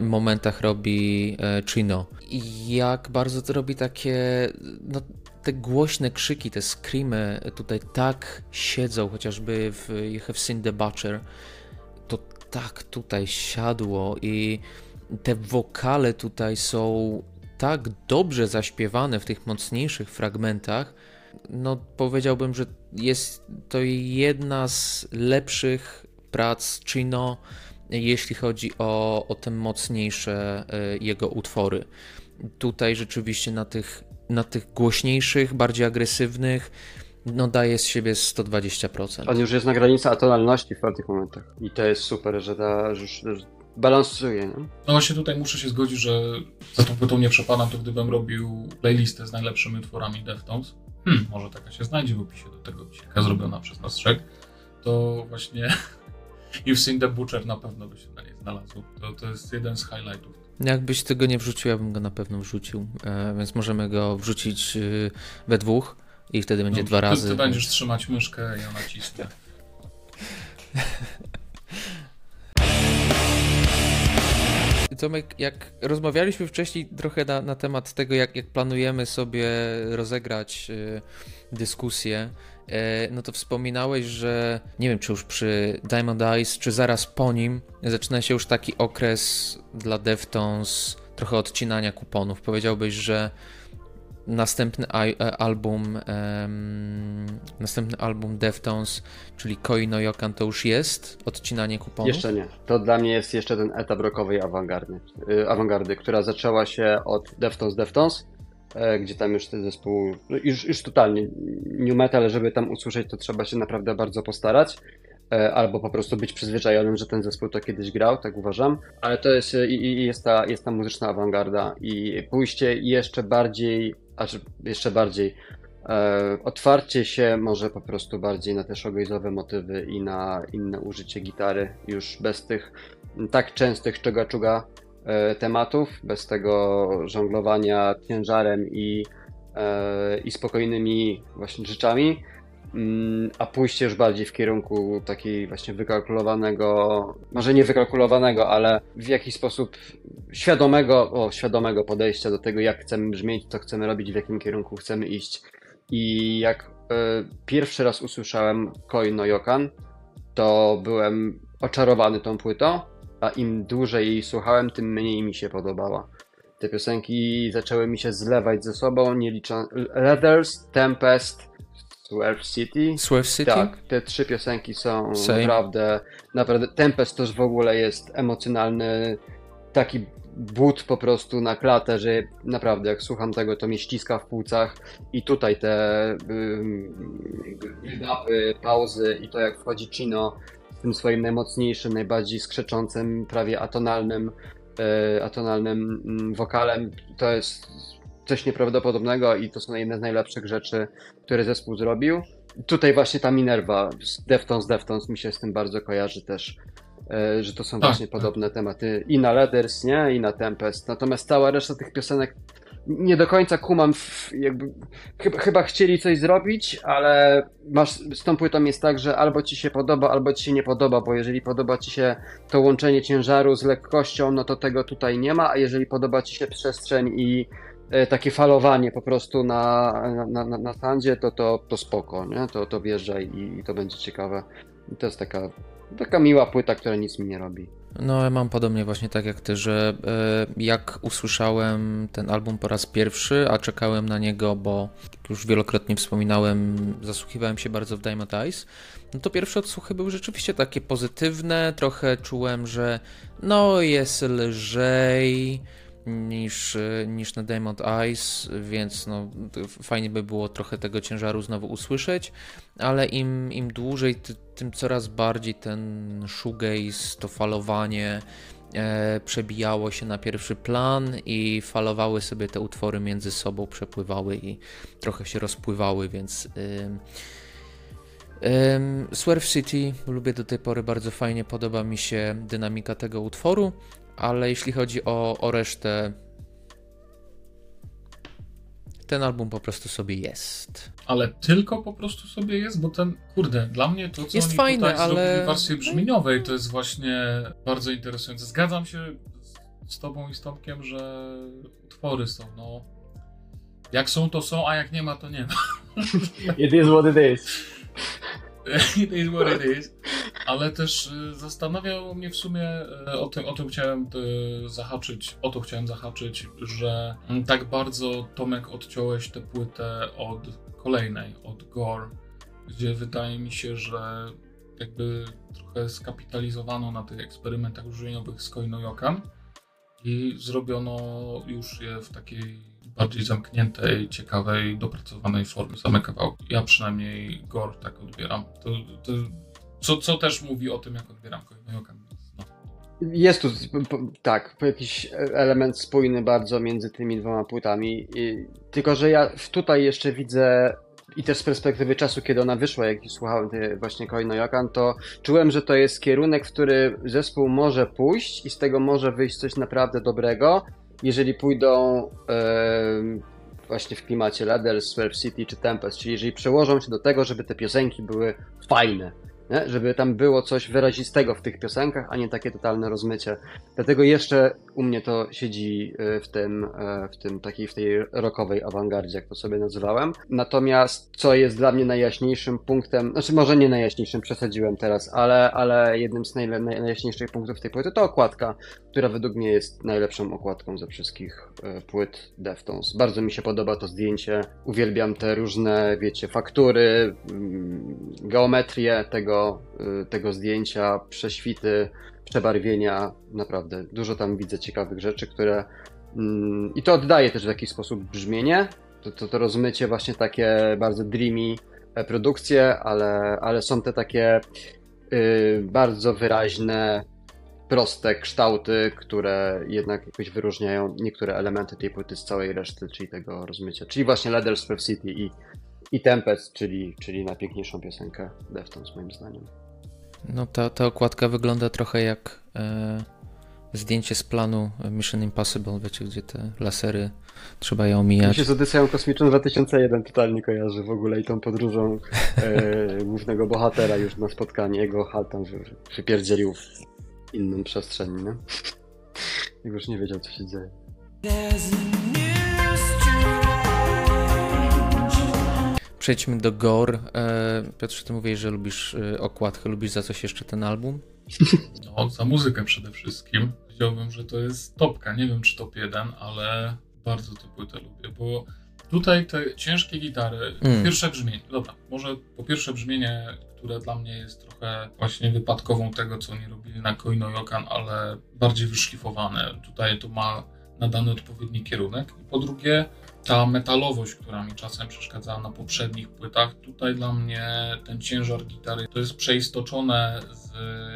momentach robi e, Chino. I jak bardzo to robi takie, no, te głośne krzyki, te screamy tutaj tak siedzą, chociażby w You Have Seen the Butcher, to tak tutaj siadło i te wokale tutaj są tak dobrze zaśpiewane w tych mocniejszych fragmentach, no powiedziałbym, że jest to jedna z lepszych prac Chino, jeśli chodzi o, o te mocniejsze e, jego utwory. Tutaj rzeczywiście na tych, na tych głośniejszych, bardziej agresywnych, no daje z siebie 120%.
On już jest na granicy atonalności w pewnych momentach. I to jest super, że, ta, że, że balansuje. Nie?
No właśnie tutaj muszę się zgodzić, że za tą płytą nie przepadam, to gdybym robił playlistę z najlepszymi utworami Deftones, hmm, może taka się znajdzie w opisie do tego odcinka zrobiona przez nas trzech, to właśnie You've Seen the Butcher na pewno by się na niej znalazł. To, to jest jeden z highlightów.
Jakbyś tego nie wrzucił, ja bym go na pewno wrzucił, e, więc możemy go wrzucić e, we dwóch i wtedy będzie
No,
dwa
ty,
razy.
Ty będziesz trzymać myszkę, ja nacisnę. <laughs>
Tomek, jak rozmawialiśmy wcześniej trochę na, na temat tego, jak, jak planujemy sobie rozegrać y, dyskusję, no to wspominałeś, że nie wiem, czy już przy Diamond Eyes, czy zaraz po nim zaczyna się już taki okres dla Deftones trochę odcinania kuponów. Powiedziałbyś, że następny e, album um, następny album Deftones, czyli Koi no to już jest odcinanie kuponów?
Jeszcze nie. To dla mnie jest jeszcze ten etap rockowej awangardy, yy, awangardy która zaczęła się od Deftones Deftones, gdzie tam już ten zespół, no już, już totalnie new metal, żeby tam usłyszeć, to trzeba się naprawdę bardzo postarać. Yy, albo po prostu być przyzwyczajonym, że ten zespół to kiedyś grał, tak uważam. Ale to jest, i, i jest, ta, jest ta muzyczna awangarda i pójście jeszcze bardziej aż jeszcze bardziej e, otwarcie się może po prostu bardziej na te showgaze'owe motywy i na inne użycie gitary, już bez tych tak częstych czuga-czuga e, tematów, bez tego żonglowania ciężarem i, e, i spokojnymi właśnie rzeczami, mm, a pójście już bardziej w kierunku takiej właśnie wykalkulowanego, może nie wykalkulowanego, ale w jakiś sposób świadomego, o, świadomego podejścia do tego, jak chcemy brzmieć, co chcemy robić, w jakim kierunku chcemy iść. I jak y, pierwszy raz usłyszałem Koi no Yokan, to byłem oczarowany tą płytą, a im dłużej jej słuchałem, tym mniej mi się podobała. Te piosenki zaczęły mi się zlewać ze sobą, nie licząc Leathers, Tempest, Swerve City.
Swerve City?
Tak, te trzy piosenki są
Same.
naprawdę, naprawdę, Tempest też w ogóle jest emocjonalny, taki but po prostu na klatę, że naprawdę jak słucham tego, to mnie ściska w płucach i tutaj te build-upy, pauzy i to jak wchodzi Chino tym swoim najmocniejszym, najbardziej skrzeczącym, prawie atonalnym, e, atonalnym mm, wokalem, to jest coś nieprawdopodobnego i to są jedne z najlepszych rzeczy, które zespół zrobił. Tutaj właśnie ta Minerva z Deftones, Deftones mi się z tym bardzo kojarzy też e, że to są
Tak,
właśnie
tak.
podobne tematy i na Leathers, nie? I na Tempest. Natomiast cała reszta tych piosenek nie do końca kumam, jakby chyba, chyba chcieli coś zrobić, ale masz, z tą płytą jest tak, że albo ci się podoba, albo ci się nie podoba, bo jeżeli podoba ci się to łączenie ciężaru z lekkością, no to tego tutaj nie ma, a jeżeli podoba ci się przestrzeń i e, takie falowanie po prostu na, na, na, na sandzie, to, to, to spoko, nie? To, to wjeżdżaj i, i to będzie ciekawe. I to jest taka, taka miła płyta, która nic mi nie robi.
No, ja mam podobnie właśnie tak jak ty, że e, jak usłyszałem ten album po raz pierwszy, a czekałem na niego, bo już wielokrotnie wspominałem, zasłuchiwałem się bardzo w Diamond Eyes, no to pierwsze odsłuchy były rzeczywiście takie pozytywne, trochę czułem, że no jest lżej niż, e, niż na Diamond Eyes, więc no fajnie by było trochę tego ciężaru znowu usłyszeć, ale im, im dłużej, ty, tym coraz bardziej ten shoegaze, to falowanie e, przebijało się na pierwszy plan i falowały sobie te utwory między sobą, przepływały i trochę się rozpływały, więc. Um, Swerve City lubię do tej pory bardzo fajnie, podoba mi się dynamika tego utworu, ale jeśli chodzi o, o resztę, ten album po prostu sobie jest.
Ale tylko po prostu sobie jest, bo ten, kurde, dla mnie to, co
jest
oni
fajne,
tutaj
ale...
zrobili w wersji brzmieniowej, to jest właśnie bardzo interesujące. Zgadzam się z, z tobą i z Tomkiem, że utwory są, no... Jak są, to są, a jak nie ma, to nie ma.
It is what it is. <laughs>
it is what it is. Ale też y, zastanawiał mnie w sumie, y, o tym, o tym chciałem y, zahaczyć, o to chciałem zahaczyć, że tak bardzo Tomek odciąłeś tę płytę od kolejnej, od Gore, gdzie wydaje mi się, że jakby trochę skapitalizowano na tych eksperymentach użyjeniowych z Koinoyokan i zrobiono już je w takiej bardziej zamkniętej, ciekawej, dopracowanej formie, same kawałki. Ja przynajmniej Gore tak odbieram. To, to, co, co też mówi o tym, jak odbieram Koinoyokan. No.
Jest tu, tak, jakiś element spójny bardzo między tymi dwoma płytami. I, tylko, że ja tutaj jeszcze widzę i też z perspektywy czasu, kiedy ona wyszła, jak słuchałem właśnie Koinoyokan, to czułem, że to jest kierunek, w który zespół może pójść i z tego może wyjść coś naprawdę dobrego, jeżeli pójdą yy, właśnie w klimacie Ladder, Swerve City czy Tempest, czyli jeżeli przełożą się do tego, żeby te piosenki były fajne, nie? żeby tam było coś wyrazistego w tych piosenkach, a nie takie totalne rozmycie. Dlatego jeszcze u mnie to siedzi e, w tym, e, w tym takiej, w tej rockowej awangardzie, jak to sobie nazywałem. Natomiast co jest dla mnie najjaśniejszym punktem, znaczy może nie najjaśniejszym, przesadziłem teraz, ale, ale jednym z najjaśniejszych punktów tej płyty to okładka, która według mnie jest najlepszą okładką ze wszystkich e, płyt Deftones. Bardzo mi się podoba to zdjęcie, uwielbiam te różne, wiecie, faktury, mm, geometrię tego, tego zdjęcia, prześwity, przebarwienia, naprawdę dużo tam widzę ciekawych rzeczy, które mm, i to oddaje też w jakiś sposób brzmienie, to, to, to rozmycie właśnie takie bardzo dreamy e, produkcje, ale, ale są te takie y, bardzo wyraźne, proste kształty, które jednak jakoś wyróżniają niektóre elementy tej płyty z całej reszty, czyli tego rozmycia. Czyli właśnie Leather Spread City i, i Tempest, czyli, czyli najpiękniejszą piosenkę Deftones moim zdaniem.
No ta, ta okładka wygląda trochę jak e, zdjęcie z planu Mission Impossible, wiecie, gdzie te lasery trzeba je omijać. Mi
się z Odyseją Kosmiczną 2001 totalnie kojarzy w ogóle i tą podróżą e, <laughs> głównego bohatera już na spotkanie. Jego hal tam wy, wypierdzielił w inną przestrzeń, nie? <laughs> już nie wiedział, co się dzieje.
Przejdźmy do Gore. Piotrze, ty mówisz, że lubisz e, okładkę, lubisz za coś jeszcze ten album? <laughs>
No, za muzykę przede wszystkim. Powiedziałbym, że to jest topka. Nie wiem, czy top jeden, ale bardzo tę płytę lubię, bo tutaj te ciężkie gitary, mm. pierwsze brzmienie, dobra, może po pierwsze brzmienie, które dla mnie jest trochę właśnie wypadkową tego, co oni robili na Koino Yokan, ale bardziej wyszlifowane. Tutaj to ma nadany odpowiedni kierunek. I po drugie, ta metalowość, która mi czasem przeszkadzała na poprzednich płytach, tutaj dla mnie ten ciężar gitary to jest przeistoczone z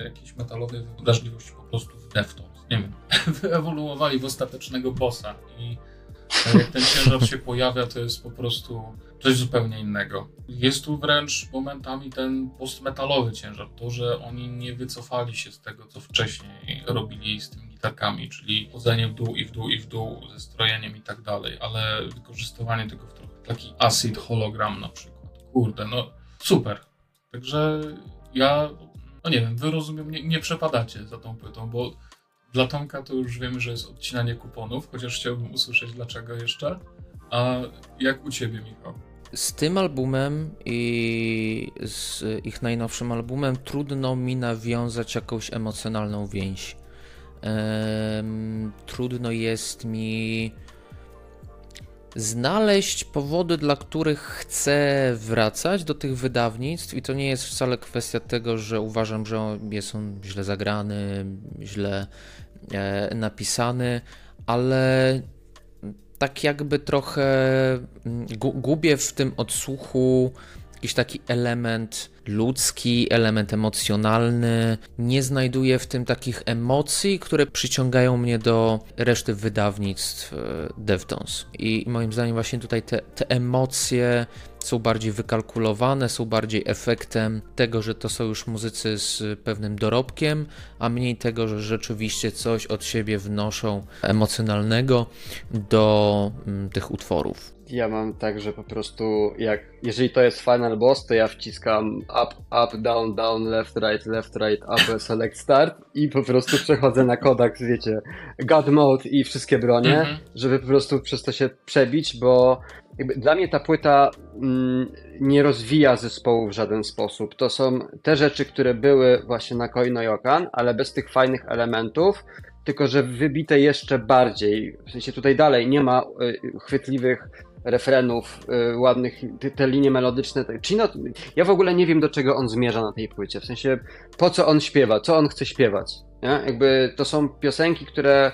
jakiejś metalowej wrażliwości po prostu w Deftones. Nie wiem, <laughs> wyewoluowali w ostatecznego bossa i jak ten ciężar się pojawia, to jest po prostu coś zupełnie innego. Jest tu wręcz momentami ten postmetalowy ciężar, to, że oni nie wycofali się z tego, co wcześniej robili z tymi gitarkami, czyli chodzenie w dół i w dół i w dół ze strojeniem i tak dalej, ale wykorzystywanie tego w trochę taki acid hologram na przykład. Kurde, no super. Także ja, no nie wiem, wy rozumiem, nie, nie przepadacie za tą płytą, bo dla Tomka to już wiemy, że jest odcinanie kuponów, chociaż chciałbym usłyszeć dlaczego jeszcze. A jak u ciebie, Michał?
Z tym albumem i z ich najnowszym albumem trudno mi nawiązać jakąś emocjonalną więź. Trudno jest mi znaleźć powody, dla których chcę wracać do tych wydawnictw, i to nie jest wcale kwestia tego, że uważam, że jest on źle zagrany, źle e, napisany, ale tak jakby trochę mm, gubię w tym odsłuchu jakiś taki element ludzki, element emocjonalny. Nie znajduję w tym takich emocji, które przyciągają mnie do reszty wydawnictw e, Deftones. I moim zdaniem właśnie tutaj te, te emocje są bardziej wykalkulowane, są bardziej efektem tego, że to są już muzycy z pewnym dorobkiem, a mniej tego, że rzeczywiście coś od siebie wnoszą emocjonalnego do mm, tych utworów.
Ja mam tak, że po prostu jak, jeżeli to jest final boss, to ja wciskam up, up, down, down, left, right, left, right, up, <laughs> select, start i po prostu przechodzę na kodak, wiecie, God mode i wszystkie bronie, mhm. żeby po prostu przez to się przebić, bo dla mnie ta płyta mm, nie rozwija zespołu w żaden sposób. To są te rzeczy, które były właśnie na Koino Yokan, ale bez tych fajnych elementów, tylko że wybite jeszcze bardziej. W sensie tutaj dalej nie ma y, chwytliwych refrenów, y, ładnych, te, linie melodyczne. Chino, ja w ogóle nie wiem, do czego on zmierza na tej płycie. W sensie, po co on śpiewa, co on chce śpiewać. Nie? Jakby to są piosenki, które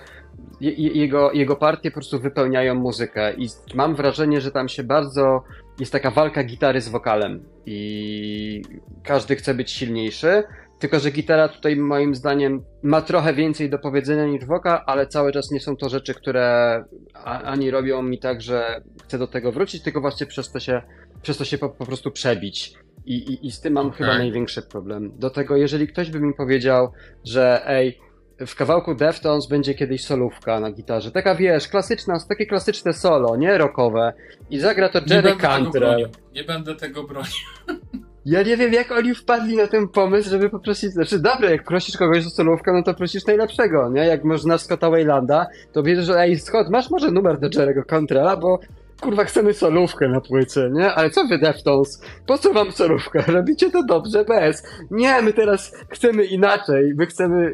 jego, jego partie po prostu wypełniają muzykę i mam wrażenie, że tam się bardzo jest taka walka gitary z wokalem i każdy chce być silniejszy, tylko że gitara tutaj moim zdaniem ma trochę więcej do powiedzenia niż wokal, ale cały czas nie są to rzeczy, które ani robią mi tak, że chcę do tego wrócić, tylko właśnie przez to się, przez to się po, po prostu przebić. I, i, I z tym mam okay. chyba największy problem. Do tego, jeżeli ktoś by mi powiedział, że ej, w kawałku Deftones będzie kiedyś solówka na gitarze. Taka wiesz, klasyczna, takie klasyczne solo, nie rockowe. I zagra to Jerry Cantrell.
Nie będę tego bronił. <laughs>
Ja nie wiem, jak oni wpadli na ten pomysł, żeby poprosić, znaczy dobre, jak prosisz kogoś o solówkę, no to prosisz najlepszego, nie? Jak można Scotta Waylanda, to wiesz, że ej Scott, masz może numer do Jerry'ego Cantrella, bo kurwa, chcemy solówkę na płycie, nie? Ale co wy Deftones? Po co wam solówka? <laughs> Robicie to dobrze, bez. Nie, my teraz chcemy inaczej, my chcemy,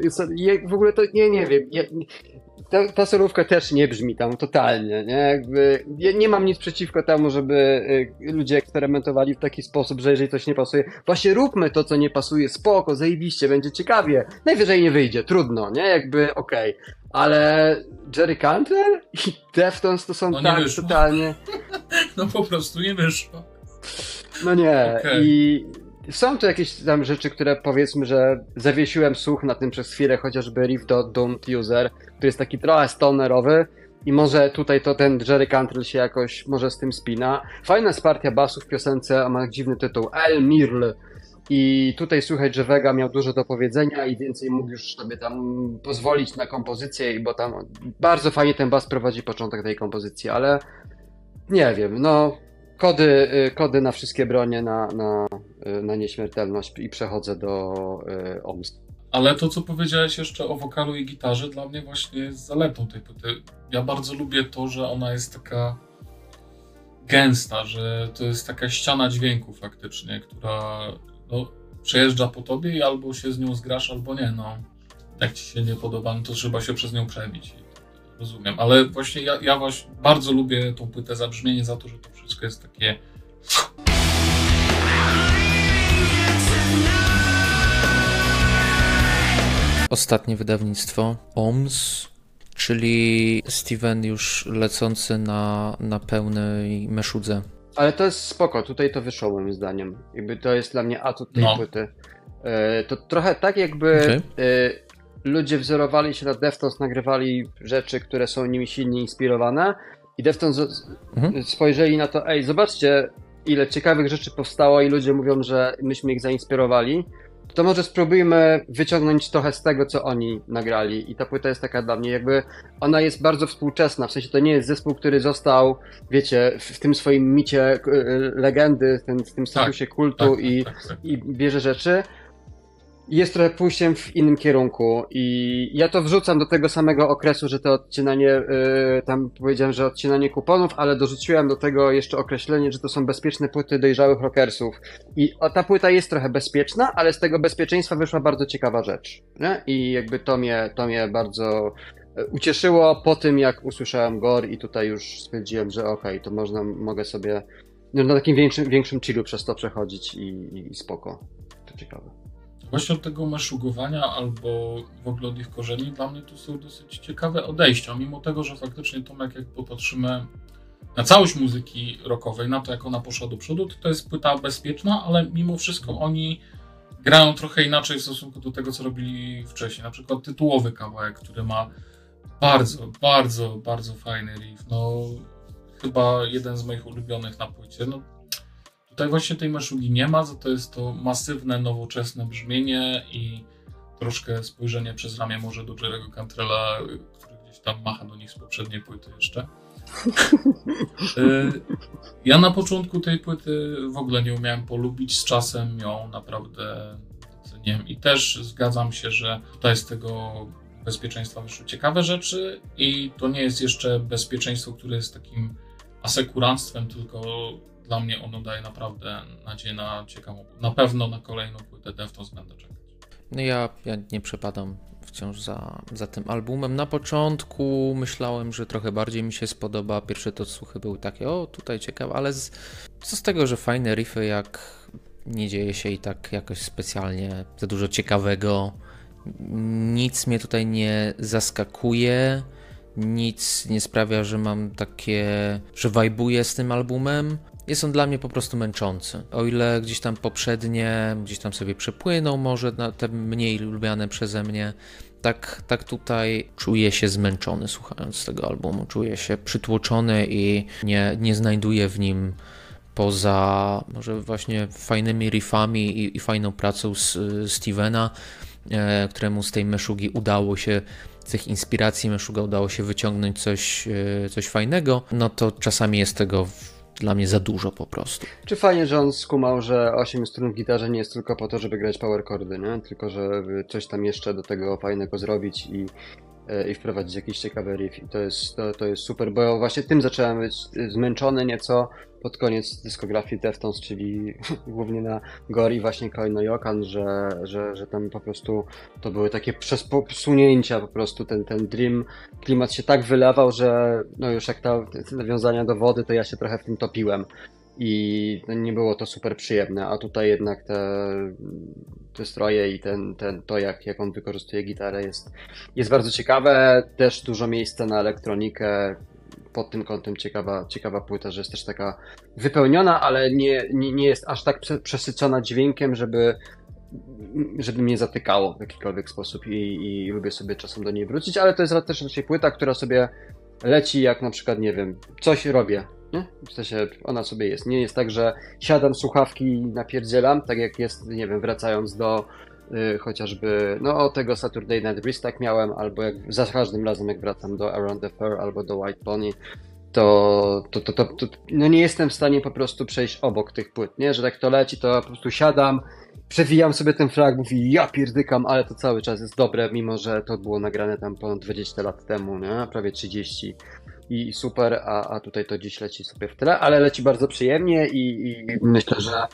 w ogóle to, nie, nie wiem, ja, ta, ta solówka też nie brzmi tam totalnie, nie? Jakby, ja nie mam nic przeciwko temu, żeby y, ludzie eksperymentowali w taki sposób, że jeżeli coś nie pasuje, właśnie róbmy to, co nie pasuje, spoko, zajebiście, będzie ciekawie. Najwyżej nie wyjdzie, trudno, nie? Jakby, okej. Okay. Ale Jerry Cantrell i Deftones to są no tak wyszło. totalnie... <laughs>
no po prostu nie wyszło.
No nie, okay. i są tu jakieś tam rzeczy, które powiedzmy, że zawiesiłem słuch na tym przez chwilę, chociażby Riff Dot Don't User, który jest taki trochę stonerowy i może tutaj to ten Jerry Cantrell się jakoś może z tym spina. Fajna jest partia basów w piosence, a ma dziwny tytuł El Mirl. I tutaj słychać, że Vega miał dużo do powiedzenia i więcej mógł już sobie tam pozwolić na kompozycję, bo tam bardzo fajnie ten bas prowadzi początek tej kompozycji, ale nie wiem, no kody, y, kody na wszystkie bronie, na, na, y, na nieśmiertelność i przechodzę do y.
Ale to, co powiedziałeś jeszcze o wokalu i gitarze, dla mnie właśnie jest zaletą tej płyty. Ja bardzo lubię to, że ona jest taka gęsta, że to jest taka ściana dźwięku faktycznie, która no, przejeżdża po tobie i albo się z nią zgrasz, albo nie. No, jak ci się nie podoba, no to trzeba się przez nią przebić. Rozumiem, ale właśnie ja, ja właśnie bardzo lubię tą płytę za brzmienie, za to, że to wszystko jest takie.
Ostatnie wydawnictwo OMS, czyli Steven już lecący na, na pełnej meszudze.
Ale to jest spoko, tutaj to wyszło moim zdaniem. Jakby to jest dla mnie atut tej no. płyty. E, to trochę tak jakby okay. E, ludzie wzorowali się na Deftones, nagrywali rzeczy, które są nimi silnie inspirowane i Deftones mhm. spojrzeli na to, ej, zobaczcie, ile ciekawych rzeczy powstało i ludzie mówią, że myśmy ich zainspirowali, to może spróbujmy wyciągnąć trochę z tego, co oni nagrali. I ta płyta jest taka dla mnie, jakby ona jest bardzo współczesna. W sensie to nie jest zespół, który został, wiecie, w tym swoim micie e, legendy, w tym, w tym statusie tak, kultu tak, i, tak, tak, i bierze rzeczy jest trochę pójściem w innym kierunku i ja to wrzucam do tego samego okresu, że to odcinanie, yy, tam powiedziałem, że odcinanie kuponów, ale dorzuciłem do tego jeszcze określenie, że to są bezpieczne płyty dojrzałych rockersów. I o, ta płyta jest trochę bezpieczna, ale z tego bezpieczeństwa wyszła bardzo ciekawa rzecz. Nie? I jakby to mnie, to mnie bardzo e, ucieszyło po tym, jak usłyszałem Gore i tutaj już stwierdziłem, że okej, okay, to można, mogę sobie no, na takim większym, większym chillu przez to przechodzić i, i, i spoko. To ciekawe.
Właśnie od tego maszugowania albo w ogóle od ich korzeni dla mnie to są dosyć ciekawe odejścia, mimo tego, że faktycznie Tomek jak popatrzymy na całość muzyki rockowej, na to jak ona poszła do przodu, to to jest płyta bezpieczna, ale mimo wszystko oni grają trochę inaczej w stosunku do tego, co robili wcześniej. Na przykład tytułowy kawałek, który ma bardzo, bardzo, bardzo fajny riff. No, chyba jeden z moich ulubionych na płycie. No, tutaj właśnie tej meszugi nie ma, za to jest to masywne, nowoczesne brzmienie i troszkę spojrzenie przez ramię może do Jerego Cantrella, który gdzieś tam macha do nich z poprzedniej płyty jeszcze. <laughs> Y, ja na początku tej płyty w ogóle nie umiałem polubić, z czasem ją naprawdę doceniłem i też zgadzam się, że tutaj z tego bezpieczeństwa wyszły ciekawe rzeczy i to nie jest jeszcze bezpieczeństwo, które jest takim asekuranstwem, tylko dla mnie ono daje naprawdę nadzieję na ciekawą, na pewno na kolejną płytę Deftones będę czekać.
No ja, ja nie przepadam wciąż za, za tym albumem. Na początku myślałem, że trochę bardziej mi się spodoba. Pierwsze to słuchy były takie, o tutaj ciekawe, ale z, co z tego, że fajne riffy, jak nie dzieje się i tak jakoś specjalnie za dużo ciekawego. Nic mnie tutaj nie zaskakuje, nic nie sprawia, że mam takie, że wajbuję z tym albumem. Jest on dla mnie po prostu męczący. O ile gdzieś tam poprzednie, gdzieś tam sobie przepłynął może na te mniej lubiane przeze mnie, tak, tak tutaj czuję się zmęczony słuchając tego albumu. Czuję się przytłoczony i nie, nie znajduję w nim poza może właśnie fajnymi riffami i, i fajną pracą z Stevena, e, któremu z tej meszugi udało się z tych inspiracji Meszuga udało się wyciągnąć coś, e, coś fajnego, no to czasami jest tego dla mnie za dużo po prostu.
Czy fajnie, że on skumał, że 8 strun w gitarze nie jest tylko po to, żeby grać power chordy, nie? Tylko żeby coś tam jeszcze do tego fajnego zrobić i, i wprowadzić jakiś ciekawy riff. I to jest, to, to jest super, bo właśnie tym zacząłem być zmęczony nieco pod koniec dyskografii Deftones, czyli <laughs> głównie na Gore i właśnie Koino Yokan, że, że, że tam po prostu to były takie przesunięcia po prostu, ten, ten Dream klimat się tak wylewał, że no już jak ta, te nawiązania do wody, to ja się trochę w tym topiłem i nie było to super przyjemne, a tutaj jednak te, te stroje i ten, ten, to, jak, jak on wykorzystuje gitarę jest, jest bardzo ciekawe. Też dużo miejsca na elektronikę, pod tym kątem ciekawa, ciekawa płyta, że jest też taka wypełniona, ale nie, nie, nie jest aż tak przesycona dźwiękiem, żeby, żeby mnie zatykało w jakikolwiek sposób i, i lubię sobie czasem do niej wrócić, ale to jest też raczej płyta, która sobie leci jak na przykład, nie wiem, coś robię, W sensie ona sobie jest. Nie jest tak, że siadam słuchawki i napierdzielam, tak jak jest, nie wiem, wracając do Y, chociażby no tego Saturday Night Breeze tak miałem, albo jak za każdym razem jak wracam do Around the Fair albo do White Pony, to, to, to, to, to, no nie jestem w stanie po prostu przejść obok tych płyt, nie? Że tak to leci, to po prostu siadam, przewijam sobie ten fragment i ja pierdykam, ale to cały czas jest dobre, mimo że to było nagrane tam ponad 20 lat temu, nie? Prawie 30 i super, a, a tutaj to dziś leci sobie w tle, ale leci bardzo przyjemnie i, i myślę, że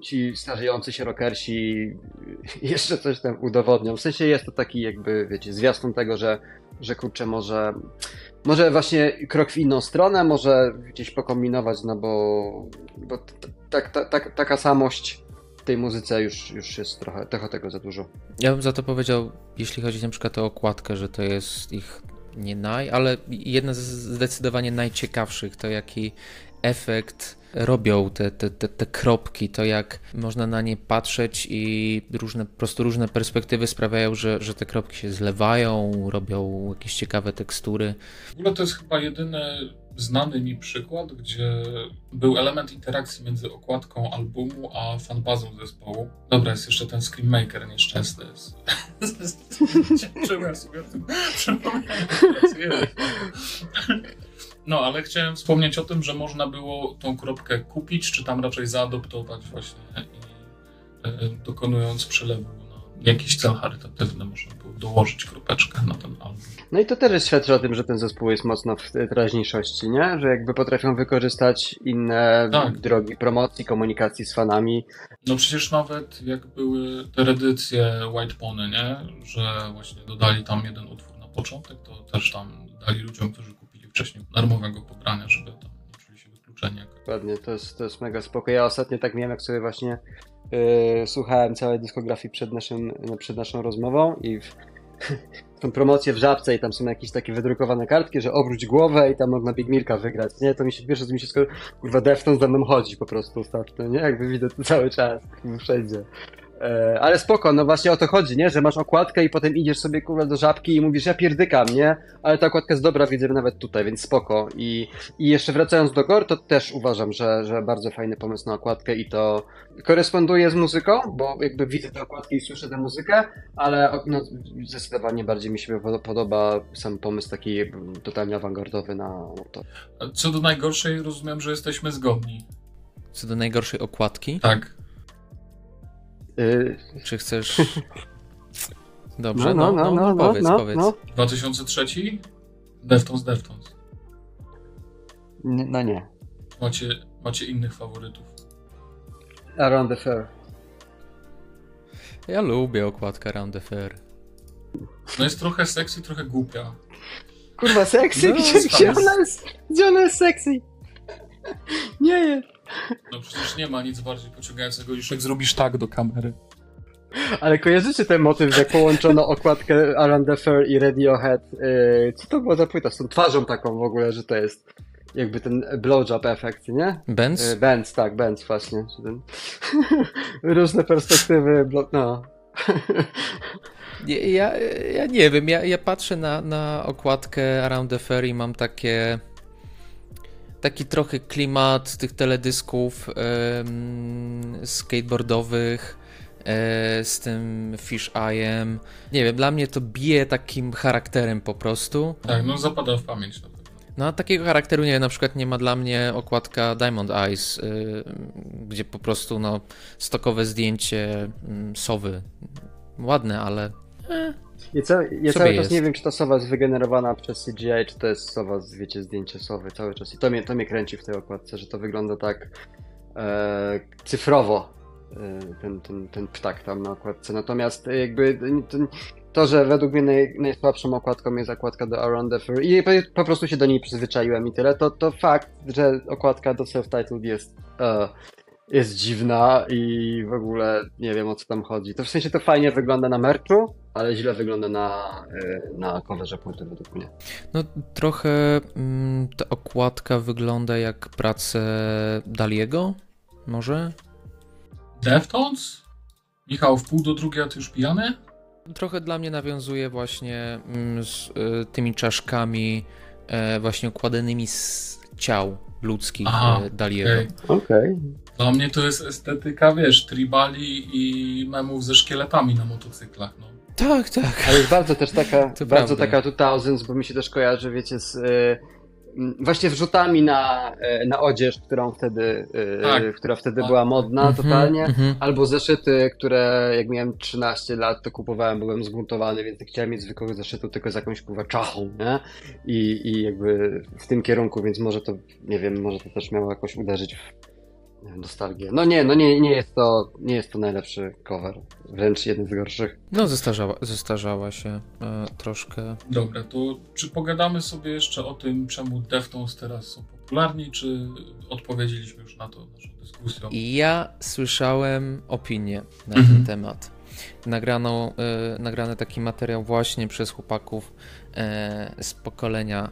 ci starzejący się rockersi <laughs> jeszcze coś tam udowodnią. W sensie jest to taki jakby, wiecie, zwiastun tego, że, że kurczę, może, może właśnie krok w inną stronę, może gdzieś pokombinować, no bo, bo tak, tak, tak, taka samość tej muzyce już, już jest trochę, trochę tego za dużo.
Ja bym za to powiedział, jeśli chodzi na przykład o okładkę, że to jest ich nie naj, ale jedna z zdecydowanie najciekawszych, to jaki efekt robią te, te, te, te, kropki, to jak można na nie patrzeć i różne, po prostu różne perspektywy sprawiają, że, że te kropki się zlewają, robią jakieś ciekawe tekstury.
W ogóle to jest chyba jedyny znany mi przykład, gdzie był element interakcji między okładką albumu a fanbazą zespołu. Dobra, jest jeszcze ten Screammaker nieszczęsny. Ja <laughs> sobie o tym? No, ale chciałem wspomnieć o tym, że można było tą kropkę kupić, czy tam raczej zaadoptować właśnie i e, dokonując przelewu jakiś cel charytatywny można było dołożyć kropeczkę na ten album.
No i to też świadczy o tym, że ten zespół jest mocno w teraźniejszości, nie? Że jakby potrafią wykorzystać inne tak. drogi promocji, komunikacji z fanami.
No przecież nawet jak były te edycje White Pony, nie? Że właśnie dodali tam jeden utwór na początek, to też tam dali ludziom, którzy wcześniej darmowego pobrania, żeby tam czuli się wykluczeni.
Dokładnie, to jest, to jest mega spoko. Ja ostatnio tak miałem, jak sobie właśnie yy, słuchałem całej dyskografii przed, naszym, przed naszą rozmową i w, <laughs> są promocje w Żabce i tam są jakieś takie wydrukowane kartki, że obróć głowę i tam można Big Milka wygrać, nie? To mi się pierwsze, co mi się skończy, kurwa, Defton za mną chodzi po prostu ostatnio, nie? Jakby widzę to cały czas, wszędzie. E, ale spoko, no właśnie o to chodzi, nie? Że masz okładkę i potem idziesz sobie kurwa do żabki i mówisz, ja pierdykam, nie? Ale ta okładka jest dobra, widzę nawet tutaj, więc spoko. I, i jeszcze wracając do Gore, to też uważam, że, że bardzo fajny pomysł na okładkę i to koresponduje z muzyką, bo jakby widzę te okładki i słyszę tę muzykę, ale no, zdecydowanie bardziej mi się podoba sam pomysł taki totalnie awangardowy na to.
Co do najgorszej, rozumiem, że jesteśmy zgodni.
Co do najgorszej okładki?
Tak.
Y... Czy chcesz. <laughs> Dobrze, no, no, no, no, no powiedz, no, powiedz.
2003? Deftones, Deftones.
No nie.
Macie, macie innych faworytów.
Around the Fair.
Ja lubię okładkę Around the Fair.
No jest trochę sexy, trochę głupia.
Kurwa, sexy? No, gdzie, gdzie, ona jest, gdzie ona jest sexy? Nie jest.
No przecież nie ma nic bardziej pociągającego niż jak zrobisz tak do kamery.
Ale kojarzycie ten motyw, że połączono okładkę Around the Fair i Radiohead? Yy, co to było za płyta? Z tą twarzą taką w ogóle, że to jest jakby ten blowjob efekt, nie?
Benz?
Yy, Benz, tak, Benz właśnie. Ten... <laughs> Różne perspektywy, no.
Ja, ja nie wiem, ja, ja patrzę na, na okładkę Around the Fair i mam takie taki trochę klimat tych teledysków skateboardowych e, z tym Fish Eye'em. Nie wiem, dla mnie to bije takim charakterem po prostu.
Tak, no zapada w pamięć na pewno.
No a takiego charakteru nie na przykład nie ma dla mnie okładka Diamond Eyes, y, gdzie po prostu no stokowe zdjęcie y, sowy. Ładne, ale
ja, ca ja cały czas nie wiem, czy ta sowa jest wygenerowana przez CGI, czy to jest sowa, z, wiecie, zdjęcie sowy cały czas. I to mnie, to mnie kręci w tej okładce, że to wygląda tak e, cyfrowo, e, ten, ten, ten ptak tam na okładce. Natomiast jakby to, to że według mnie naj, najsłabszą okładką jest okładka do Around the Fur i po, prostu się do niej przyzwyczaiłem i tyle, to, to fakt, że okładka do self-titled jest e, jest dziwna i w ogóle nie wiem o co tam chodzi. To w sensie to fajnie wygląda na merczu, ale źle wygląda na, e, na coverze płyty według mnie.
No trochę mm, ta okładka wygląda jak prace Daliego, może?
Deftones? Michał, w pół do drugiej, a ty już pijany?
Trochę dla mnie nawiązuje właśnie mm, z y, tymi czaszkami y, właśnie układanymi z ciał ludzkich Aha, Daliego.
Okej. Okay.
Dla mnie to jest estetyka, wiesz, tribali i memów ze szkieletami na motocyklach, no.
Tak, tak.
Ale jest bardzo też taka, to bardzo prawda. taka 2000, bo mi się też kojarzy, wiecie, z y, właśnie wrzutami na, y, na odzież, którą wtedy, y, tak. która wtedy tak. była modna mm -hmm, totalnie, mm -hmm. albo zeszyty, które jak miałem 13 lat, to kupowałem, byłem zbuntowany, więc chciałem mieć zwykłego zeszytu tylko z jakąś kurwa czachą, nie? I, I jakby w tym kierunku, więc może to, nie wiem, może to też miało jakoś uderzyć w nostalgię. No nie, no nie, nie jest to, nie jest to najlepszy cover. Wręcz jeden z gorszych.
No zestarzała, zestarzała się e, troszkę.
Dobra, to czy pogadamy sobie jeszcze o tym, czemu Deftones teraz są popularni, czy odpowiedzieliśmy już na to naszą dyskusją?
Ja słyszałem opinię na mhm. ten temat. Nagrano, e, nagrany taki materiał właśnie przez chłopaków e, z pokolenia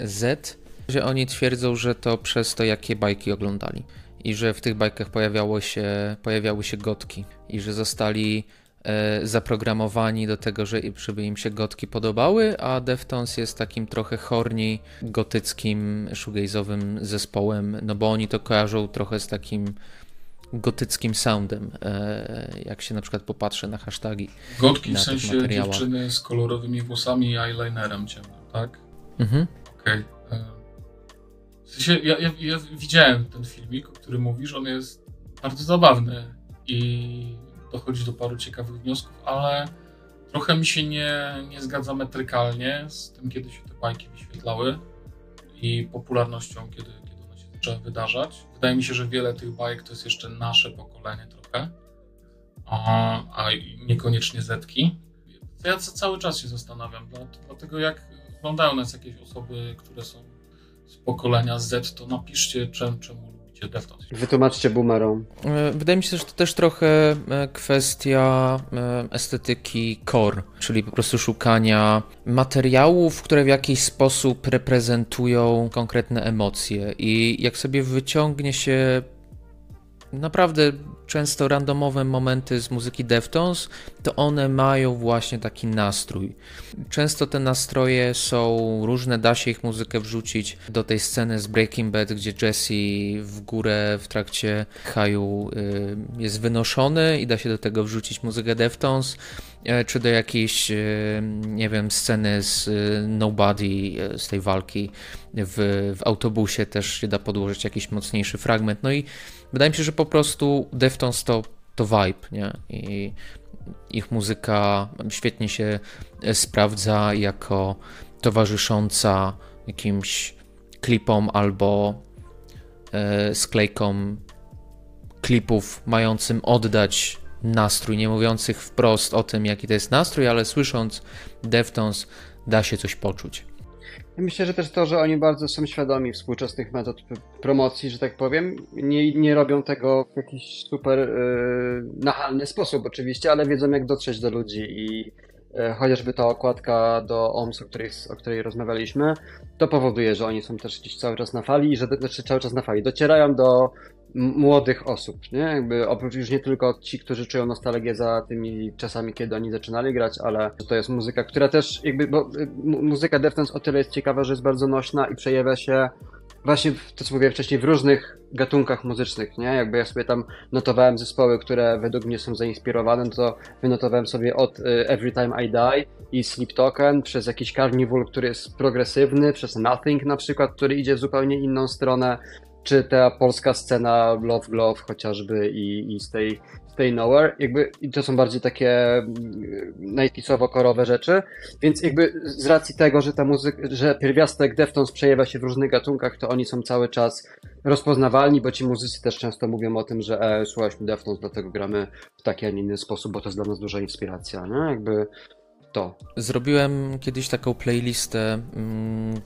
Z, że oni twierdzą, że to przez to, jakie bajki oglądali i że w tych bajkach pojawiało się, pojawiały się gotki i że zostali e, zaprogramowani do tego, że, żeby im się gotki podobały, a Deftones jest takim trochę horni, gotyckim, shoegaze'owym zespołem, no bo oni to kojarzą trochę z takim gotyckim soundem, e, jak się na przykład popatrzy na hasztagi.
Gotki w sensie dziewczyny z kolorowymi włosami i eyelinerem ciemnym, tak? Mhm. Okej. Okay. W sensie, ja, ja, ja widziałem ten filmik, o którym mówisz, on jest bardzo zabawny i dochodzi do paru ciekawych wniosków, ale trochę mi się nie, nie zgadza metrykalnie z tym, kiedy się te bajki wyświetlały i popularnością, kiedy, kiedy one się zaczęły wydarzać. Wydaje mi się, że wiele tych bajek to jest jeszcze nasze pokolenie trochę, a, a niekoniecznie zetki. Ja cały czas się zastanawiam, dlatego jak oglądają nas jakieś osoby, które są z pokolenia Z, to napiszcie, czemu, czemu lubicie Deftones.
Wytłumaczcie boomerom.
E, wydaje mi się, że to też trochę e, kwestia e, estetyki core, czyli po prostu szukania materiałów, które w jakiś sposób reprezentują konkretne emocje. I jak sobie wyciągnie się naprawdę często randomowe momenty z muzyki Deftones, to one mają właśnie taki nastrój. Często te nastroje są różne, da się ich muzykę wrzucić do tej sceny z Breaking Bad, gdzie Jesse w górę w trakcie haju y, jest wynoszony i da się do tego wrzucić muzykę Deftones, y, czy do jakiejś, y, nie wiem, sceny z Nobody, z tej walki w, w autobusie też się da podłożyć jakiś mocniejszy fragment. No i wydaje mi się, że po prostu Deftones to, to vibe, nie? I ich muzyka świetnie się sprawdza jako towarzysząca jakimś klipom albo e, sklejkom klipów mającym oddać nastrój, nie mówiących wprost o tym, jaki to jest nastrój, ale słysząc Deftones da się coś poczuć.
Myślę, że też to, że oni bardzo są świadomi współczesnych metod promocji, że tak powiem, nie, nie robią tego w jakiś super yy, nachalny sposób oczywiście, ale wiedzą jak dotrzeć do ludzi i yy, chociażby ta okładka do OMS, o której, o której rozmawialiśmy, to powoduje, że oni są też gdzieś cały czas na fali i że znaczy cały czas na fali. Docierają do młodych osób, nie? Jakby oprócz już nie tylko ci, którzy czują nostalgię za tymi czasami, kiedy oni zaczynali grać, ale to jest muzyka, która też jakby, bo y, muzyka Deftones o tyle jest ciekawa, że jest bardzo nośna i przejawia się właśnie w, to, co mówiłem wcześniej, w różnych gatunkach muzycznych, nie? Jakby ja sobie tam notowałem zespoły, które według mnie są zainspirowane, no to wynotowałem sobie od y, Every Time I Die i Sleep Token, przez jakiś Carnival, który jest progresywny, przez Nothing na przykład, który idzie w zupełnie inną stronę, czy ta polska scena Love Glove chociażby i, i Stay, Stay Nowhere, jakby i to są bardziej takie mm, najtisowo-korowe rzeczy, więc jakby z racji tego, że ta muzyka, że pierwiastek Deftones przejawia się w różnych gatunkach, to oni są cały czas rozpoznawalni, bo ci muzycy też często mówią o tym, że e, słuchaliśmy Deftones, dlatego gramy w taki, a nie inny sposób, bo to jest dla nas duża inspiracja, nie? Jakby to.
Zrobiłem kiedyś taką playlistę mm,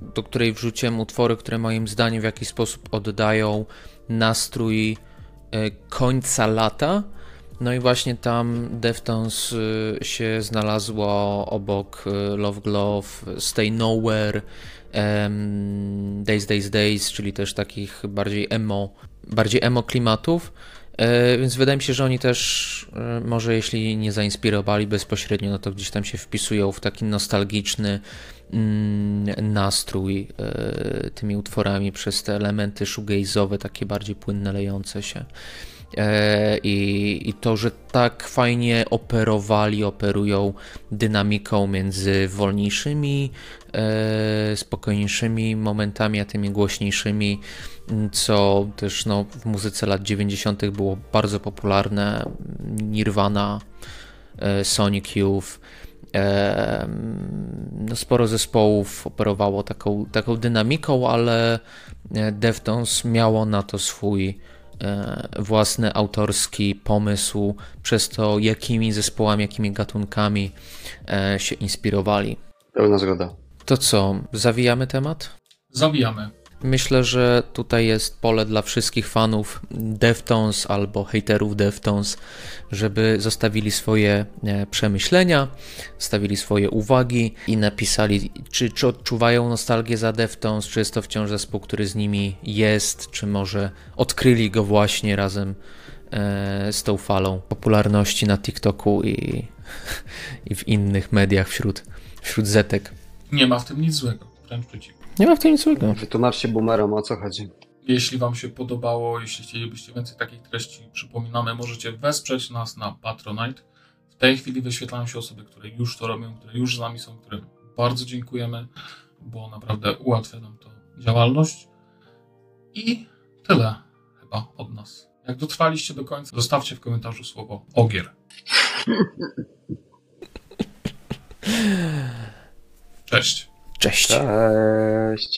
do której wrzuciłem utwory, które moim zdaniem w jakiś sposób oddają nastrój e, końca lata. No i właśnie tam Deftones e, się znalazło obok e, Love Glove, Stay Nowhere, Days Days Days, czyli też takich bardziej emo, bardziej emo klimatów. Więc wydaje mi się, że oni też, może jeśli nie zainspirowali bezpośrednio, no to gdzieś tam się wpisują w taki nostalgiczny, nastrój e, tymi utworami przez te elementy shoegaze'owe, takie bardziej płynne, lejące się. E, I, I to, że tak fajnie operowali, operują dynamiką między wolniejszymi, e, spokojniejszymi momentami, a tymi głośniejszymi, co też no, w muzyce lat 90. było bardzo popularne. Nirvana, Sonic Youth no sporo zespołów operowało taką, taką dynamiką, ale e, Deftones miało na to swój e, własny autorski pomysł, przez to jakimi zespołami, jakimi gatunkami e, się inspirowali.
Pełna zgoda.
To co, zawijamy temat?
Zawijamy.
Myślę, że tutaj jest pole dla wszystkich fanów Deftones albo haterów Deftones, żeby zostawili swoje e, przemyślenia, zostawili swoje uwagi i napisali, czy, czy odczuwają nostalgię za Deftones, czy jest to wciąż zespół, który z nimi jest, czy może odkryli go właśnie razem e, z tą falą popularności na TikToku i, <laughs> i w innych mediach wśród, wśród zetek.
Nie ma w tym nic złego, wręcz przeciwnie.
Nie ma w tym nic złego.
Wytłumaczcie boomerom o co chodzi.
Jeśli Wam się podobało, jeśli chcielibyście więcej takich treści, przypominamy, możecie wesprzeć nas na Patronite. W tej chwili wyświetlają się osoby, które już to robią, które już z nami są, którym bardzo dziękujemy, bo naprawdę ułatwia nam to działalność. I tyle chyba od nas. Jak dotrwaliście do końca, zostawcie w komentarzu słowo ogier. <laughs> Cześć.
Cześć.
Cześć.